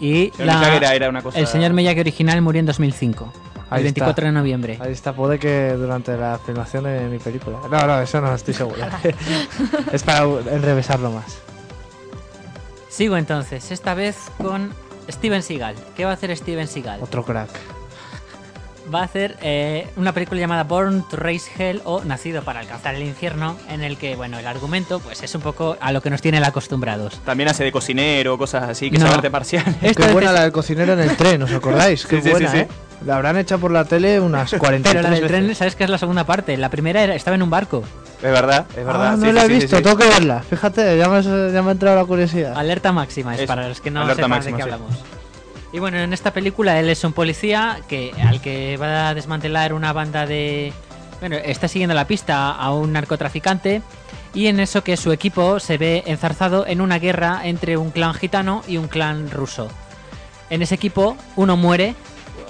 Y El señor la- Miyagi era, era una cosa... el señor Miyagi original murió en 2005, Ahí el 24 está. de noviembre. Ahí está, puede que durante la filmación de mi película. No, no, eso no estoy seguro. es para enrevesarlo más. Sigo entonces, esta vez con Steven Seagal. ¿Qué va a hacer Steven Seagal? Otro crack. Va a hacer eh, una película llamada Born to Raise Hell o Nacido para alcanzar el infierno, en el que, bueno, el argumento pues es un poco a lo que nos tienen acostumbrados. También hace de cocinero, cosas así, que No. son arte parcial. Esta Qué buena es- la del cocinero en el tren, ¿os acordáis? Qué Sí, sí, sí, buena, sí. ¿eh? La habrán hecho por la tele unas 40 Pero la del tren, ¿sabes qué es la segunda parte? La primera era, estaba en un barco. Es verdad, es verdad. Ah, no sí, la sí, he sí, visto, sí. tengo que verla. Fíjate, ya me, has- ya me ha entrado la curiosidad. Alerta máxima, es Es para los que no sepan máxima, de qué sí. hablamos. Y bueno, en esta película él es un policía que al que va a desmantelar una banda de... Bueno, está siguiendo la pista a un narcotraficante y en eso que su equipo se ve enzarzado en una guerra entre un clan gitano y un clan ruso. En ese equipo uno muere,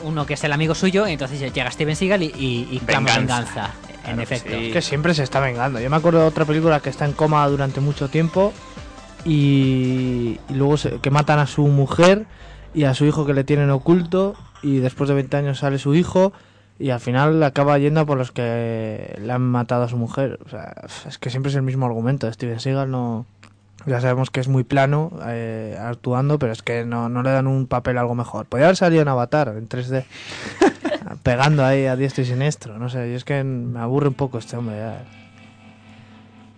uno que es el amigo suyo, y entonces llega Steven Seagal y, y, y clama Venganza. venganza. En Claro, efecto. sí. Es que siempre se está vengando. Yo me acuerdo de otra película que está en coma durante mucho tiempo y, y luego se- que matan a su mujer y a su hijo que le tienen oculto y después de 20 años sale su hijo y al final acaba yendo por los que le han matado a su mujer. O sea, es que siempre es el mismo argumento. Steven Seagal no... Ya sabemos que es muy plano eh, actuando, pero es que no, no le dan un papel algo mejor. Podría haber salido en Avatar, en 3D, pegando ahí a diestro y siniestro. No sé, y es que me aburre un poco este hombre ya.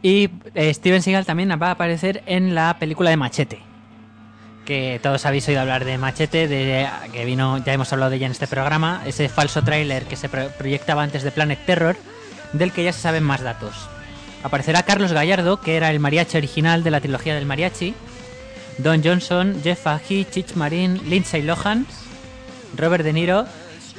Y eh, Steven Seagal también va a aparecer en la película de Machete. Que todos habéis oído hablar de Machete, de, que vino, ya hemos hablado de ella en este programa, ese falso tráiler que se pro- proyectaba antes de Planet Terror, del que ya se saben más datos. Aparecerá Carlos Gallardo, que era el mariachi original de la trilogía del mariachi, Don Johnson, Jeff Fahey, Chich Marin, Lindsay Lohan, Robert De Niro.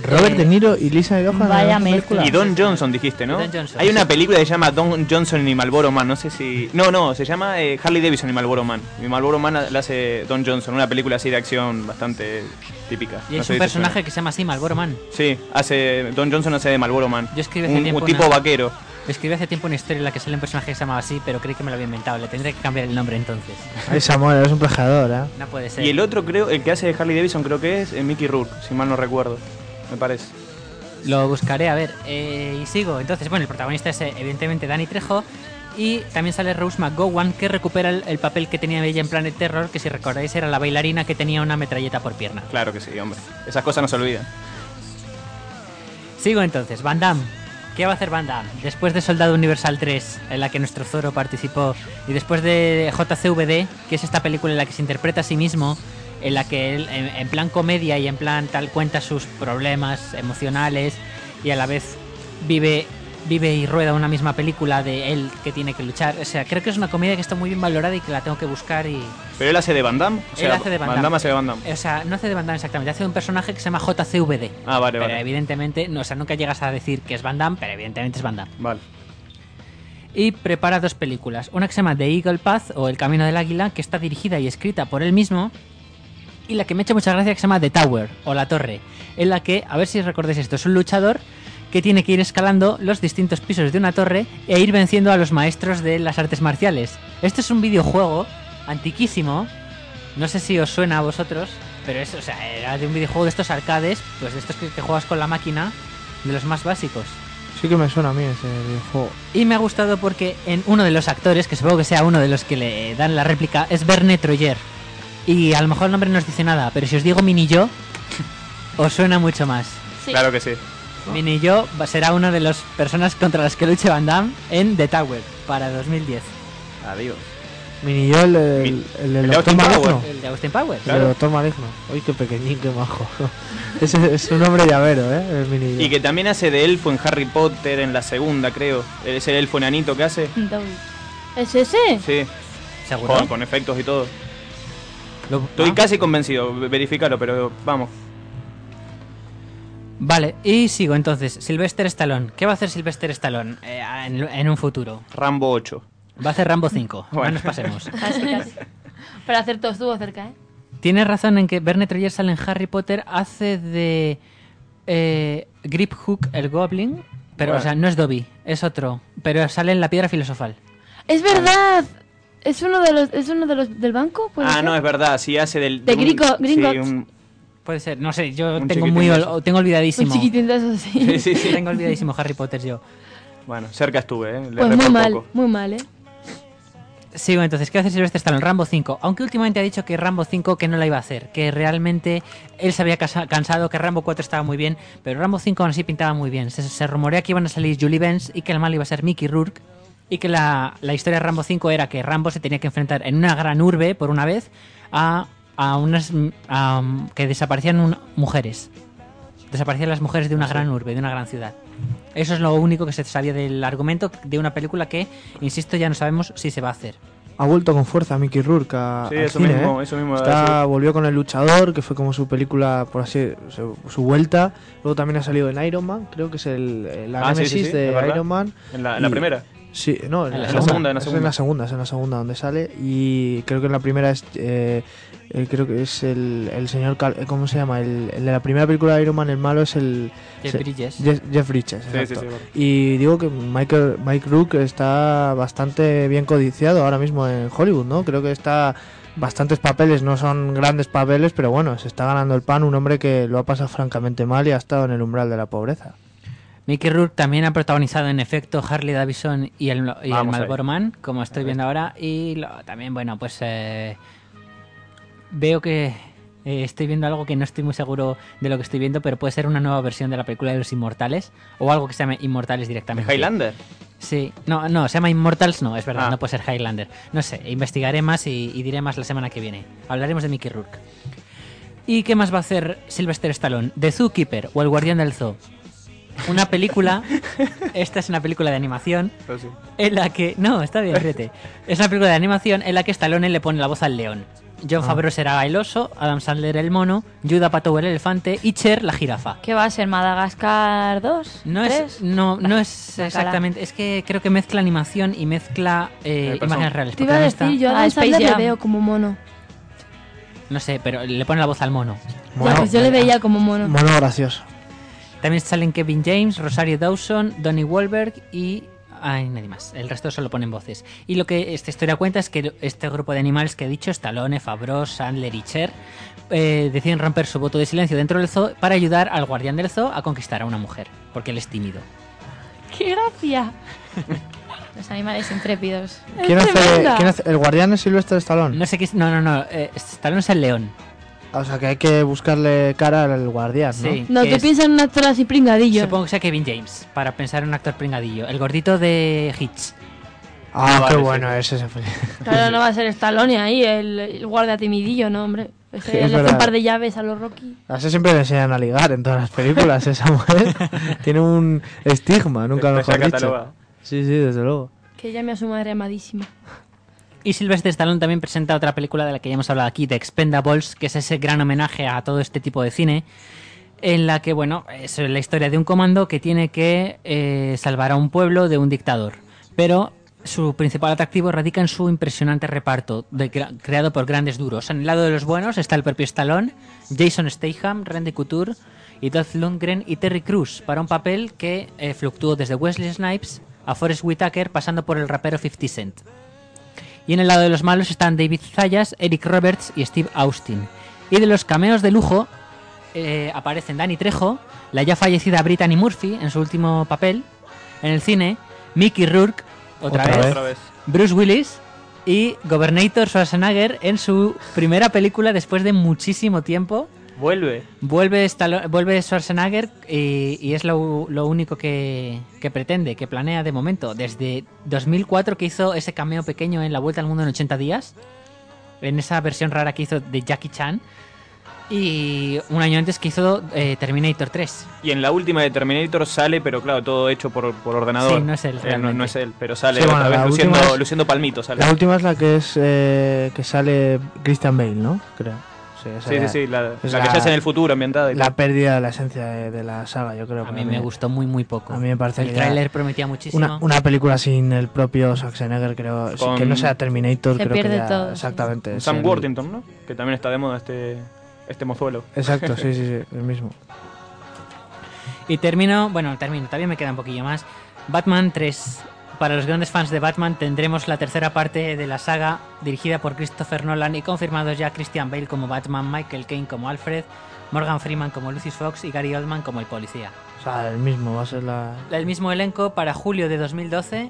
Robert eh, De Niro y Lisa Lohan. Vaya película. Y Don Johnson dijiste, ¿no? Don Johnson, Hay una película que se llama Don Johnson y Malboro Man, no sé si... No, no, se llama eh, Harley Davidson y Malboro Man. Y Malboro Man la hace Don Johnson, una película así de acción bastante típica. Y No es sé un si personaje que se llama así, Malboro Man. Sí, hace... Don Johnson hace de Malboro Man. Yo escribí hace un, tiempo un tipo una- vaquero. Escribí hace tiempo una historia en la que sale un personaje que se llamaba así, pero creí que me lo había inventado. Le tendré que cambiar el nombre entonces. Ay, Samuel, eres un plagiador, ¿eh? No puede ser. Y el otro creo, el que hace de Harley Davidson creo que es eh, Mickey Rourke, si mal no recuerdo. Me parece. Lo buscaré, a ver. eh, y sigo. Entonces, bueno, el protagonista es eh, evidentemente Danny Trejo. Y también sale Rose McGowan, que recupera el, el papel que tenía ella en Planet Terror, que si recordáis era la bailarina que tenía una metralleta por pierna. Claro que sí, hombre. Esas cosas no se olvidan. Sigo entonces, Van Damme. ¿Qué va a hacer Van Damme? Después de Soldado Universal 3, en la que nuestro Zoro participó, y después de JCVD, que es esta película en la que se interpreta a sí mismo, en la que él, en, en plan comedia y en plan tal, cuenta sus problemas emocionales y a la vez vive, vive y rueda una misma película de él que tiene que luchar. O sea, creo que es una comedia que está muy bien valorada y que la tengo que buscar y... Pero él hace de Van Damme. O sea, él hace de Van Damme. hace de Van Damme. O sea, no hace de Van Damme exactamente, hace de un personaje que se llama JCVD. Ah, vale, Pero vale. evidentemente, no, o sea, nunca llegas a decir que es Van Damme, pero evidentemente es Van Damme. Vale. Y prepara dos películas. Una que se llama The Eagle Path o El Camino del Águila, que está dirigida y escrita por él mismo. Y la que me ha hecho mucha gracia que se llama The Tower o La Torre. En la que, a ver si recordáis esto, es un luchador que tiene que ir escalando los distintos pisos de una torre e ir venciendo a los maestros de las artes marciales. Esto es un videojuego antiquísimo. No sé si os suena a vosotros, pero es, o sea, era de un videojuego de estos arcades, pues de estos que, que juegas con la máquina, de los más básicos. Sí que me suena a mí ese videojuego. Y me ha gustado porque en uno de los actores, que supongo que sea uno de los que le dan la réplica, es Verne Troyer. Y a lo mejor el nombre no os dice nada, pero si os digo Mini Yo, os suena mucho más. Sí. Claro que sí. Mini Yo será una de las personas contra las que luche Van Damme en The Tower para 2010. Adiós. Mini yo, el, el, el, el de Austin. Powers. El de Austin Powers. El doctor maligno. Uy, qué pequeñín, qué majo. Ese es un nombre llavero, ¿eh? El mini yo. Y que también hace de elfo en Harry Potter en la segunda, creo. Es el elfo enanito que hace. ¿Es ese? Sí. ¿Seguro? Con efectos y todo. Lo- Estoy ah. casi convencido, verificarlo, pero vamos. Vale, y sigo entonces. Sylvester Stallone. ¿Qué va a hacer Sylvester Stallone eh, en, en un futuro? Rambo 8. Va a hacer Rambo 5. No Bueno. nos pasemos. Casi, casi. Para hacer todo estuvo cerca, ¿eh? Tienes razón en que Verne Troyer sale en Harry Potter, hace de eh, Grip Hook el Goblin, pero Bueno. o sea, no es Dobby, es otro, pero sale en la piedra filosofal. ¡Es verdad! ¿Es uno de los, es uno de los del banco? ¿Puede Ah, ser? no, es verdad, sí hace del... De un- Gringo- sí, Gringotts. un- Puede ser, no sé, yo tengo muy de ol- tengo olvidadísimo. Un chiquitín de esos, sí. Sí, sí, sí. Tengo olvidadísimo Harry Potter yo. Bueno, cerca estuve, ¿eh? Le Pues muy mal, poco. muy mal, ¿eh? Sigo entonces, ¿qué hace Sylvester Stallone? Rambo 5. Aunque últimamente ha dicho que Rambo 5 que no la iba a hacer, que realmente él se había cansado, que Rambo 4 estaba muy bien, pero Rambo 5 aún así pintaba muy bien. Se, se rumorea que iban a salir Julie Benz y que el mal iba a ser Mickey Rourke y que la, la historia de Rambo 5 era que Rambo se tenía que enfrentar en una gran urbe, por una vez, a, a unas mm, a, que desaparecían un- mujeres. Desaparecían las mujeres de una gran urbe, de una gran ciudad. Eso es lo único que se sabía del argumento de una película que, insisto, ya no sabemos si se va a hacer. Ha vuelto con fuerza Mickey Rourke a, Sí, al eso cine, mismo, ¿eh? eso mismo Está, volvió con El Luchador, que fue como su película, por así su, su vuelta. Luego también ha salido en Iron Man, creo que es el, el- la Ah, sí, sí, Nemesis sí, de. Iron Man. En la, en la primera. Sí, no, en, En la, la segunda, en la Es segunda. en la segunda, es en la segunda donde sale. Y creo que en la primera es. eh, eh, creo que es el, el señor. Cal- eh, ¿Cómo se llama? El, el de la primera película de Iron Man, el malo es el. Jeff se- Bridges. Jeff, Jeff Bridges, Sí, sí, exacto. sí, bueno. Y digo que Michael, Mike Rook está bastante bien codiciado ahora mismo en Hollywood, ¿no? Creo que está. Bastantes papeles, no son grandes papeles, pero bueno, se está ganando el pan un hombre que lo ha pasado francamente mal y ha estado en el umbral de la pobreza. Mickey Rourke también ha protagonizado en efecto Harley Davidson y el, y el Man, como estoy viendo ahora. Y lo- también, bueno, pues eh, veo que eh, estoy viendo algo que no estoy muy seguro de lo que estoy viendo, pero puede ser una nueva versión de la película de los Inmortales o algo que se llame Inmortales ¿De directamente. Highlander? Sí, no, no, se llama Immortals, no, es verdad, Ah. no puede ser Highlander. No sé, investigaré más y, y diré más la semana que viene. Hablaremos de Mickey Rourke. ¿Y qué más va a hacer Sylvester Stallone? ¿The Zookeeper o El Guardián del Zoo? Una película, esta es una película de animación en la que... No, está bien, fíjate. Es una película de animación en la que Stallone le pone la voz al león. John Ah. Favreau será el oso, Adam Sandler el mono, Judah Apatow el elefante y Cher la jirafa. ¿Qué va a ser? ¿Madagascar 2? No es, no, no es Bacala. exactamente. Es que creo que mezcla animación y mezcla eh, persona. imágenes reales. Te iba a porque también decir, yo a Ah, Adam Space Sandler le veo como mono. No sé, pero le pone la voz al mono. Ya, pues yo le veía como mono. Mono gracioso. También salen Kevin James, Rosario Dawson, Donnie Wahlberg y. Ay, nadie más. El resto solo ponen voces. Y lo que esta historia cuenta es que este grupo de animales que he dicho, Stallone, Favreau, Sandler y Cher, eh, deciden romper su voto de silencio dentro del zoo para ayudar al guardián del zoo a conquistar a una mujer, porque él es tímido. ¡Qué gracia! Los animales intrépidos. ¿Quién hace, quién hace- ¿El guardián es Silvestre Stallone? No sé qué es. No, no, no. eh, Stallone es el león. O sea que hay que buscarle cara al guardián, ¿no? Sí. No, que tú es- piensas en un actor así pringadillo. Supongo que sea Kevin James, para pensar en un actor pringadillo. El gordito de Hitch. Ah, vale, qué sí, bueno sí. es ese. peli- Claro, no va a ser Stallone ahí, el, el guardia timidillo, no, hombre. Ese Sí, es le hace un par de llaves a los Rocky. A ese siempre le enseñan a ligar en todas las películas, esa mujer. Tiene un estigma, nunca mejor dicho. Sí, sí, desde luego. Que llame a su madre amadísima. Y Sylvester Stallone también presenta otra película de la que ya hemos hablado aquí, de Expendables, que es ese gran homenaje a todo este tipo de cine, en la que, bueno, es la historia de un comando que tiene que eh, salvar a un pueblo de un dictador. Pero su principal atractivo radica en su impresionante reparto, creado por grandes duros. En el lado de los buenos está el propio Stallone, Jason Statham, Randy Couture y Dolph Lundgren y Terry Crews, para un papel que eh, fluctuó desde Wesley Snipes a Forrest Whitaker, pasando por el rapero 50 Cent. Y en el lado de los malos están David Zayas, Eric Roberts y Steve Austin. Y de los cameos de lujo eh, aparecen Danny Trejo, la ya fallecida Brittany Murphy en su último papel en el cine, Mickey Rourke, otra, Otra vez. Otra vez. Bruce Willis y Gobernator Schwarzenegger en su primera película después de muchísimo tiempo. Vuelve. Vuelve, vuelve Schwarzenegger y, y es lo, lo único que, que pretende, que planea de momento. Desde 2004 que hizo ese cameo pequeño en La Vuelta al Mundo en 80 días, en esa versión rara que hizo de Jackie Chan, y un año antes que hizo eh, Terminator 3. Y en la última de Terminator sale, pero claro, todo hecho por, por ordenador. Sí, no es él, Eh, no, es él, pero sale Sí, otra bueno, vez la luciendo, última es- luciendo palmito. Sale. La última es la que es eh, que sale Christian Bale, ¿no? Creo. Sí, esa Sí, sí, la, es la que es en el futuro ambientada. y La tal. pérdida de la esencia de, de la saga, yo creo. A mí me gustó muy, muy poco. A mí me parece El tráiler prometía muchísimo. Una, una película sin el propio Schwarzenegger, creo. Con- Que no sea Terminator, Se creo pierde que ya- todo. Exactamente. Sam el- Worthington, ¿no? Que también está de moda este, este mozuelo. Exacto, sí, sí, sí, el mismo. Y termino, bueno, termino, todavía me queda un poquillo más. Batman 3. Para los grandes fans de Batman tendremos la tercera parte de la saga dirigida por Christopher Nolan y confirmados ya Christian Bale como Batman, Michael Caine como Alfred, Morgan Freeman como Lucius Fox y Gary Oldman como el policía. O sea, el mismo, va a ser la. El mismo elenco para julio de 2012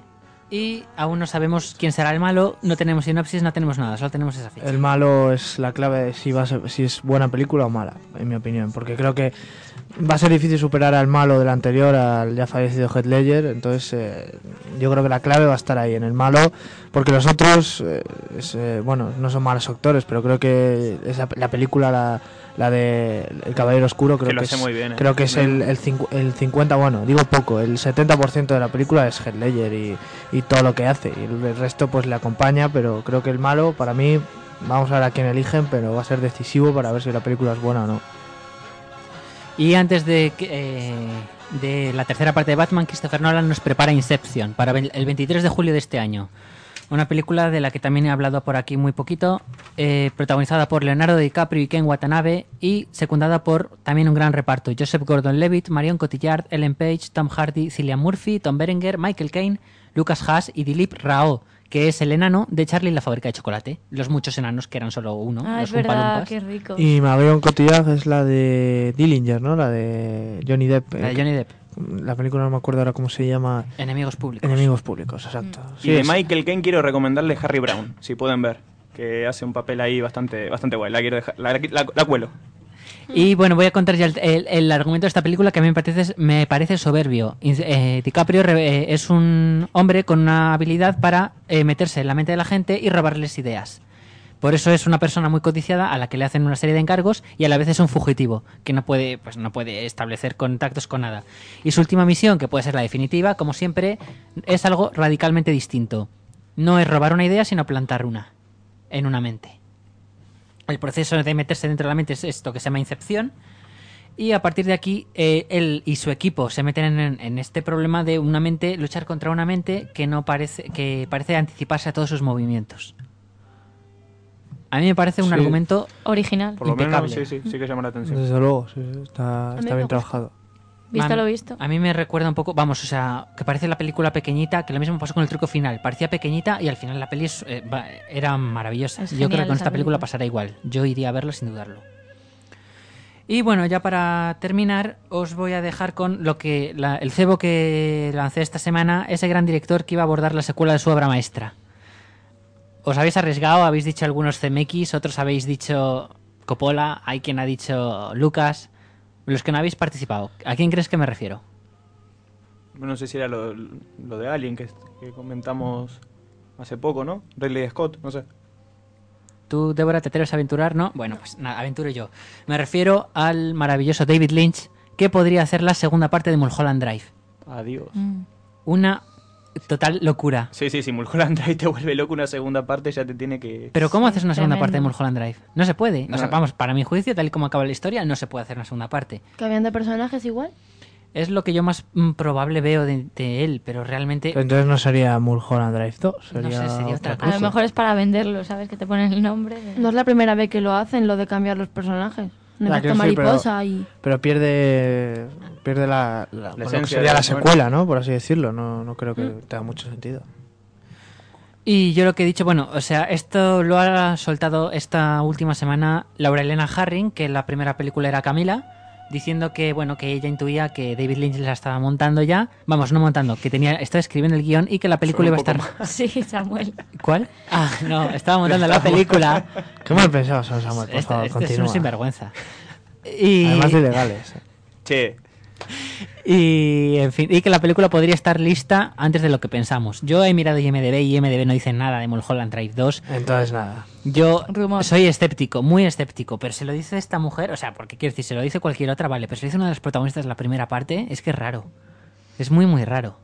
y aún no sabemos quién será el malo, no tenemos sinopsis, no tenemos nada, solo tenemos esa ficha. El malo es la clave de si, va a ser- si es buena película o mala, en mi opinión. Porque creo que va a ser difícil superar al malo del anterior, al ya fallecido Heath Ledger. Entonces, eh, yo creo que la clave va a estar ahí, en el malo. Porque los otros, eh, es, eh, bueno, no son malos actores, pero creo que esa, la película, la, la de El Caballero Oscuro, creo Que es, muy bien, eh. creo que es el, el, el 50, bueno, digo poco, el 70% de la película es Heath Ledger y, y todo lo que hace. Y el resto pues le acompaña, pero creo que el malo, para mí, vamos a ver a quién eligen, pero va a ser decisivo para ver si la película es buena o no. Y antes de, eh, de la tercera parte de Batman, Christopher Nolan nos prepara Inception para el 23 de julio de este año. Una película de la que también he hablado por aquí muy poquito, eh, protagonizada por Leonardo DiCaprio y Ken Watanabe y secundada por también un gran reparto. Joseph Gordon-Levitt, Marion Cotillard, Ellen Page, Tom Hardy, Cillian Murphy, Tom Berenger, Michael Caine, Lucas Haas y Dilip Rao, que es el enano de Charlie y la fábrica de chocolate. Los muchos enanos que eran solo uno, Ah, los es verdad, qué rico. Y Marion Cotillard es la de Dillinger, ¿no? La de Johnny Depp. La de eh, Johnny Depp. La película no me acuerdo ahora cómo se llama. Enemigos públicos. Enemigos públicos, exacto. Y Sí, de es- Michael Caine quiero recomendarle Harry Brown, si pueden ver. Que hace un papel ahí bastante, bastante guay. La, quiero dejar- la, la- la cuelo. Y bueno, voy a contar ya el, el- argumento de esta película que a mí me parece, me parece soberbio. Eh, DiCaprio re- eh, es un hombre con una habilidad para eh, meterse en la mente de la gente y robarles ideas. Por eso es una persona muy codiciada a la que le hacen una serie de encargos y a la vez es un fugitivo que no puede, pues no puede establecer contactos con nada. Y su última misión, que puede ser la definitiva, como siempre, es algo radicalmente distinto. No es robar una idea, sino plantar una en una mente. El proceso de meterse dentro de la mente es esto que se llama incepción. Y a partir de aquí, eh, él y su equipo se meten en, en este problema de una mente, luchar contra una mente que no parece, que parece anticiparse a todos sus movimientos. A mí me parece un Sí. argumento Original. Por lo impecable. menos, sí, sí, sí que llama la atención. Desde luego, sí, sí, está, está bien gusta. trabajado. Visto A- lo visto. A mí me recuerda un poco, vamos, o sea, que parece la película pequeñita, que lo mismo pasó con el truco final. Parecía pequeñita y al final la peli es, eh, va- era maravillosa. Es Yo creo que con esta película pasará igual. Yo iría a verlo sin dudarlo. Y bueno, ya para terminar, os voy a dejar con lo que la- el cebo que lancé esta semana, ese gran director que iba a abordar la secuela de su obra maestra. Os habéis arriesgado, habéis dicho algunos CMX, otros habéis dicho Coppola, hay quien ha dicho Lucas. Los que no habéis participado, ¿a quién crees que me refiero? No sé si era lo, lo de Alien que, que comentamos hace poco, ¿no? Ridley Scott, no sé. ¿Tú, Débora, te atreves a aventurar? No. Bueno, pues nada, aventuro yo. Me refiero al maravilloso David Lynch, que podría hacer la segunda parte de Mulholland Drive. Adiós. Mm. Una total locura. Sí, sí, si Mulholland Drive te vuelve loco una segunda parte ya te tiene que... Pero ¿cómo Sí, haces una segunda parte de. Mulholland Drive? No se puede. O sea, No. vamos, para mi juicio, tal y como acaba la historia, no se puede hacer una segunda parte. ¿Cambian de personajes igual? Es lo que yo más mm, probable veo de, de él, pero realmente... Pero entonces no sería Mulholland Drive 2, No sería, sé, sería otra otra A lo cosa. mejor es para venderlo, ¿sabes? Que te ponen el nombre. de- No es la primera vez que lo hacen, lo de cambiar los personajes. Un Ah, efecto quiero decir, pero- mariposa y... Pero pierde pierde la, la- bueno, esencia sería la la secuela, ¿no? Por así decirlo. No, no creo que Mm. tenga mucho sentido. Y yo lo que he dicho, bueno, o sea, esto lo ha soltado esta última semana Laura Elena Harring, que la primera película era Camila, diciendo que, bueno, que ella intuía que David Lynch la estaba montando ya, vamos, no montando, que tenía, estaba escribiendo el guion y que la película iba a estar... Sí, Samuel. ¿Cuál? Ah, no, estaba montando la película. Qué mal pensado son, Samuel, por Este, favor, este es un continúa. sinvergüenza. Y, Además de ilegales. Che, y, en fin, y que la película podría estar lista antes de lo que pensamos. Yo he mirado IMDB y IMDB no dice nada de Mulholland Drive 2. Entonces nada. Yo Rumor. soy escéptico, muy escéptico, pero se lo dice esta mujer, o sea, porque quiero decir, se lo dice cualquier otra, vale, pero se lo dice una de las protagonistas de la primera parte, es que es raro. Es muy, muy raro.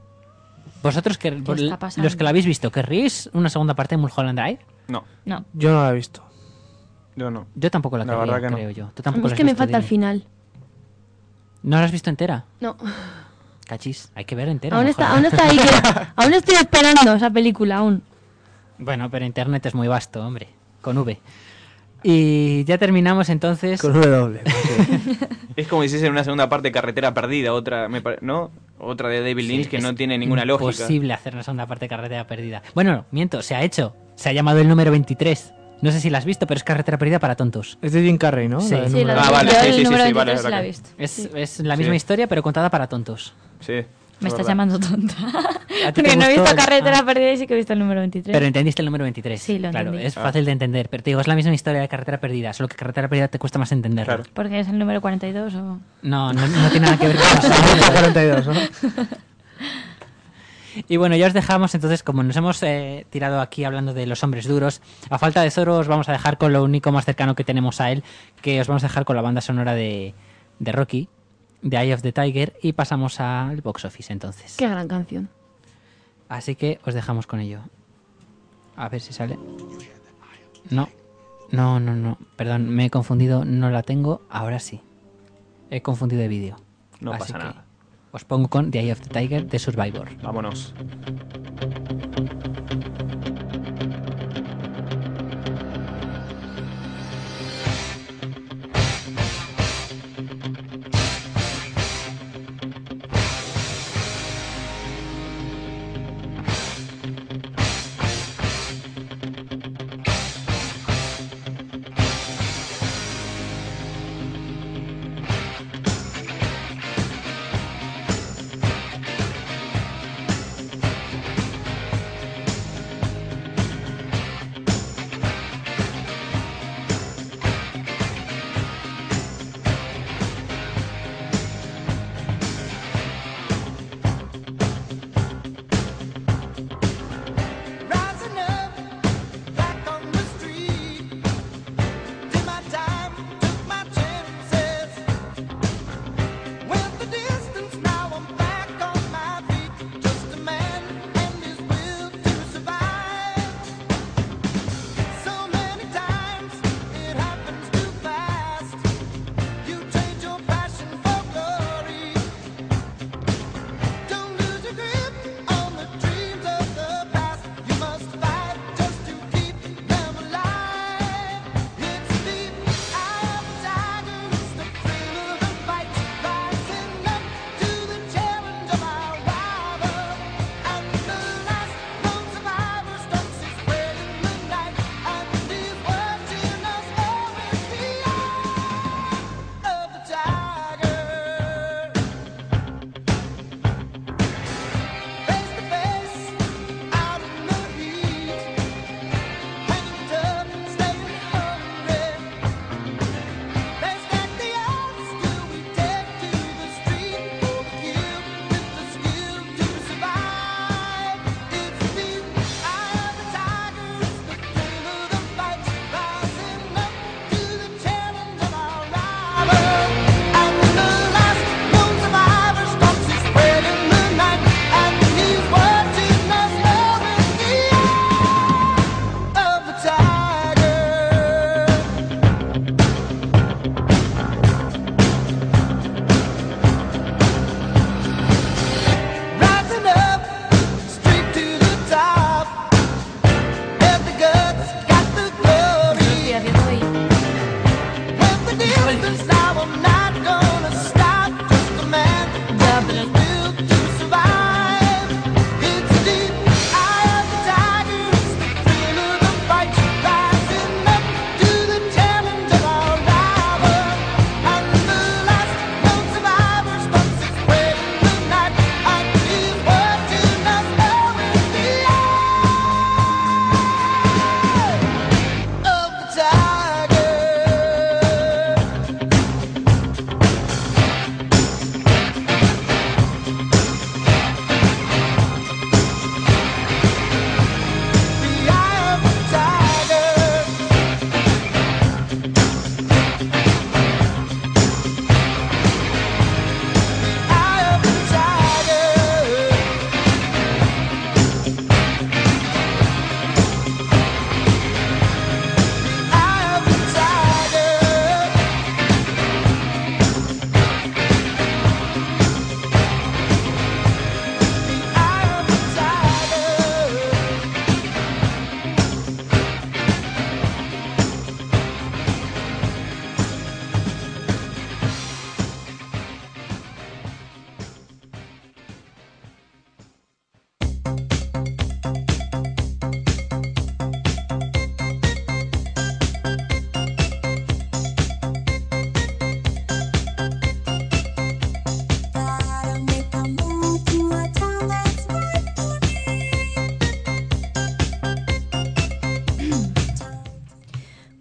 Vosotros, que, los que la habéis visto, ¿querréis una segunda parte de Mulholland Drive? no, No. Yo no la he visto. yo no. Yo tampoco la, La querría, verdad que no. creo yo. Tú tampoco es la que me falta el dime. final. ¿No la has visto entera? No. Cachis, hay que ver entera. Aún está, aún está ahí. que- aún estoy esperando esa película, aún. Bueno, pero internet es muy vasto, hombre, con V. Y ya terminamos entonces. Con W. porque- Es como si hiciesen una segunda parte de Carretera Perdida, otra, me pare- ¿no? Otra de David Lynch que es no tiene ninguna lógica. imposible hacer una segunda parte de Carretera Perdida. Bueno, miento, se ha hecho. Se ha llamado el número 23. No sé si la has visto, pero es Carretera Perdida para tontos. Es de Jim Carrey, ¿no? Sí. La Sí, Ah, vale, sí, el sí, sí, número sí, vale, 23 es la he verdad. visto. Es, Sí. es la misma Sí. historia, pero contada para tontos. Sí. Me es estás verdad. llamando tonta. ¿A ti te Porque no he visto el- Carretera ah. Perdida y sí que he visto el número 23. Pero entendiste el número 23. Sí, lo Claro, entendí. es fácil de entender. Pero te digo, es la misma historia de Carretera Perdida, solo que Carretera Perdida te cuesta más entenderlo. Claro. Porque es el número 42 o... No, no, no tiene nada que ver con eso. 42, ¿no? Y bueno, ya os dejamos, entonces, como nos hemos eh, tirado aquí hablando de los hombres duros, a falta de Zoro os vamos a dejar con lo único más cercano que tenemos a él, que os vamos a dejar con la banda sonora de, de Rocky, de Eye of the Tiger, y pasamos al box office entonces. Qué gran canción. Así que os dejamos con ello. A ver si sale. No, no, no, no. Perdón, me he confundido, no la tengo, ahora sí. He confundido de vídeo. No Así pasa que nada. Os pongo con The Eye of the Tiger de Survivor. Vámonos.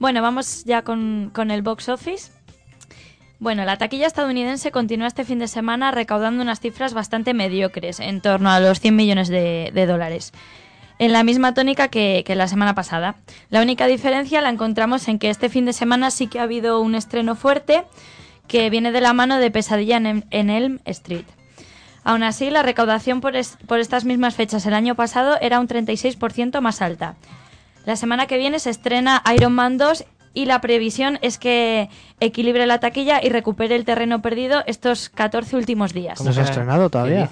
Bueno, vamos ya con, con el box office. Bueno, la taquilla estadounidense continúa este fin de semana recaudando unas cifras bastante mediocres, en torno a los 100 millones de, dólares. En la misma tónica que, que la semana pasada. La única diferencia la encontramos en que este fin de semana sí que ha habido un estreno fuerte que viene de la mano de Pesadilla en, en Elm Street. Aún así, la recaudación por, es- por estas mismas fechas el año pasado era un 36% más alta. La semana que viene se estrena Iron Man 2 y la previsión es que equilibre la taquilla y recupere el terreno perdido estos 14 últimos días. ¿No se ha estrenado todavía?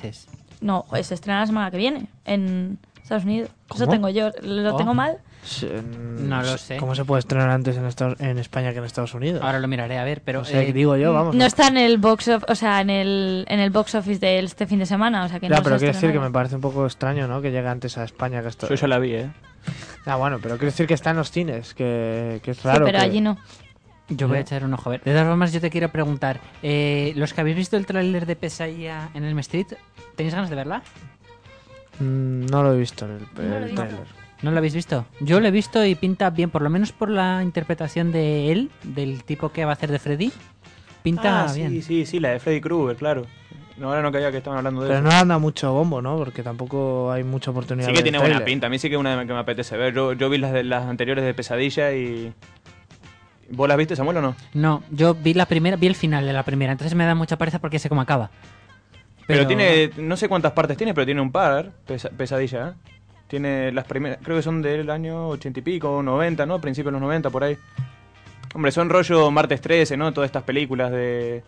No, joder, se estrena la semana que viene en Estados Unidos. Eso tengo yo. ¿Lo Oh. tengo mal? Sí, No lo sé. ¿Cómo se puede estrenar antes en, Estados- en España que en Estados Unidos? Ahora lo miraré a ver, pero. No sé, eh, digo yo, vamos. No está en el box of- o sea, en el, en el box office de este fin de semana, o sea que Ya, no pero se quiero decir que me parece un poco extraño, ¿no? Que llegue antes a España que esto. Yo ya la vi, ¿eh? Ah, bueno, pero quiero decir que está en los cines, que, que es Sí, raro. pero que- allí no. Yo voy a echar un ojo a ver. De todas formas, yo te quiero preguntar: eh, ¿los que habéis visto el tráiler de Pesadilla en el Street, tenéis ganas de verla? Mm, no lo he visto en el, No lo el visto. tráiler. ¿No lo habéis visto? Yo lo he visto y pinta bien, por lo menos por la interpretación de él, del tipo que va a hacer de Freddy. Pinta Ah, bien. Sí, sí, sí, la de Freddy Krueger, claro. No, ahora no caía que estaban hablando de Pero eso. no anda mucho bombo, ¿no? Porque tampoco hay mucha oportunidad. Sí que tiene buena pinta. A mí sí que es una que me apetece ver. Yo, yo vi las, de, las anteriores de Pesadilla y... ¿Vos las viste, Samuel, o no? No, yo vi la primera, vi el final de la primera, entonces me da mucha pereza porque sé cómo acaba. Pero, tiene, no sé cuántas partes tiene, pero tiene un par, pesa- Pesadilla. ¿eh? Tiene las primeras, creo que son del año 80 y pico, 90, ¿no? Principios de los 90, por ahí. Hombre, son rollo martes 13, ¿no? Todas estas películas de,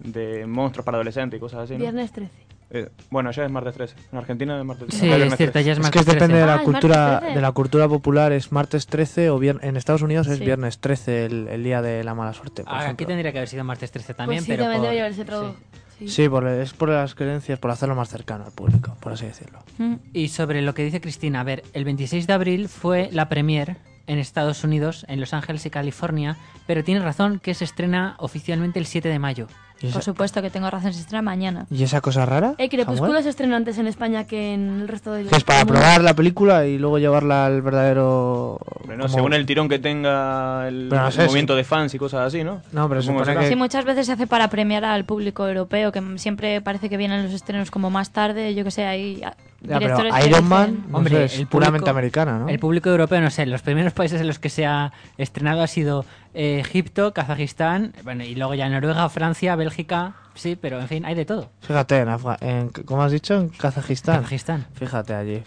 de monstruos para adolescentes y cosas así, ¿no? Viernes 13. Eh, bueno, ya es martes 13. En Argentina es martes 13. Sí, es cierto, 13. ya es Es que martes depende 13. de la Ah, es cultura martes 13. de la cultura popular, es martes 13 o vier- en Estados Unidos es Sí. viernes 13 el, el día de la mala suerte, por Ah, Aquí tendría que haber sido martes 13 también, pues sí, pero. también por- debería haberse. Sí. Sí, por, es por las creencias, por hacerlo más cercano al público, por así decirlo. Mm. Y sobre lo que dice Cristina, a ver, el 26 de abril fue la premier en Estados Unidos, en Los Ángeles y California, pero tiene razón que se estrena oficialmente el 7 de mayo. ¿Y esa, Por supuesto que tengo razón, se estrena mañana. y esa cosa rara? Eh, Crepúsculo Samuel? se estrenó antes en España que en el resto del Que es para mundo. probar la película y luego llevarla al verdadero... Hombre, no, como- según el tirón que tenga el, Pero movimiento de fans y cosas así, ¿no? No, pero Supongo supone que- Sí, muchas veces se hace para premiar al público europeo, que siempre parece que vienen los estrenos como más tarde, yo que sé, hay ah, Ya, pero Iron dicen- Man no Hombre, sé, es el puramente americana, ¿no? El público europeo, no sé, los primeros países en los que se ha estrenado ha sido eh, Egipto, Kazajistán, bueno, y luego ya Noruega, Francia, Bélgica, sí, pero en fin, hay de todo. Fíjate, en, Afga- en ¿cómo has dicho? En Kazajistán. Kazajistán. Fíjate allí.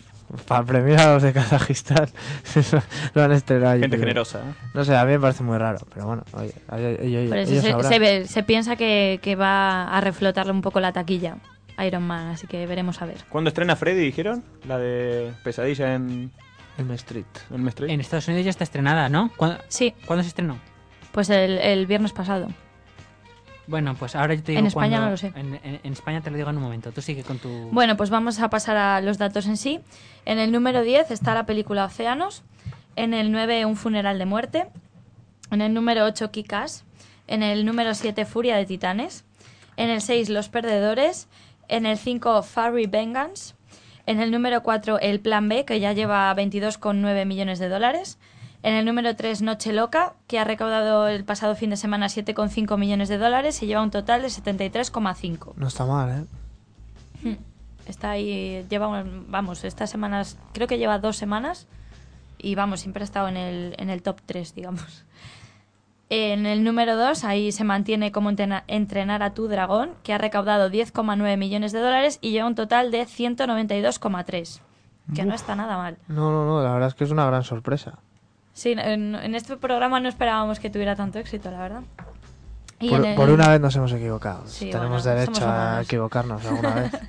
Para premiar a los de Kazajistán lo han estrenado allí. Gente pero- generosa. ¿eh? No sé, a mí me parece muy raro, pero bueno, oye, oye, oye, oye, Por eso ellos se, sabrán. se ve- se piensa que, que va a reflotarle un poco la taquilla Iron Man, así que veremos a ver. ¿Cuándo estrena Freddy, dijeron? La de Pesadilla en Elm Street. el Street. En Estados Unidos ya está estrenada, ¿no? ¿Cuándo, Sí, cuándo se estrenó? pues el, el viernes pasado. Bueno, pues ahora yo te digo En España no lo sé. En, en- en España te lo digo en un momento. Tú sigue con tu... Bueno, pues vamos a pasar a los datos en sí. En el número 10 está la película Océanos. En el 9, Un funeral de muerte. En el número 8, Kikas. En el número 7, Furia de Titanes. En el 6, Los Perdedores. En el 5, Furry Vengeance. En el número 4, El Plan B, que ya lleva 22,9 millones de dólares. En el número 3, Noche Loca, que ha recaudado el pasado fin de semana 7,5 millones de dólares y lleva un total de 73,5. No está mal, ¿eh? Está ahí, lleva, vamos, estas semanas, creo que lleva dos semanas y vamos, siempre ha estado en el, en el top 3, digamos. En el número 2, ahí se mantiene como entrena- entrenar a tu dragón, que ha recaudado 10,9 millones de dólares y lleva un total de 192,3, que no está nada mal. No, no, no, la verdad es que es una gran sorpresa. Sí, en, en este programa no esperábamos que tuviera tanto éxito, la verdad. Y Por, en el- por una vez nos hemos equivocado. Sí, Tenemos bueno, derecho a equivocarnos alguna vez.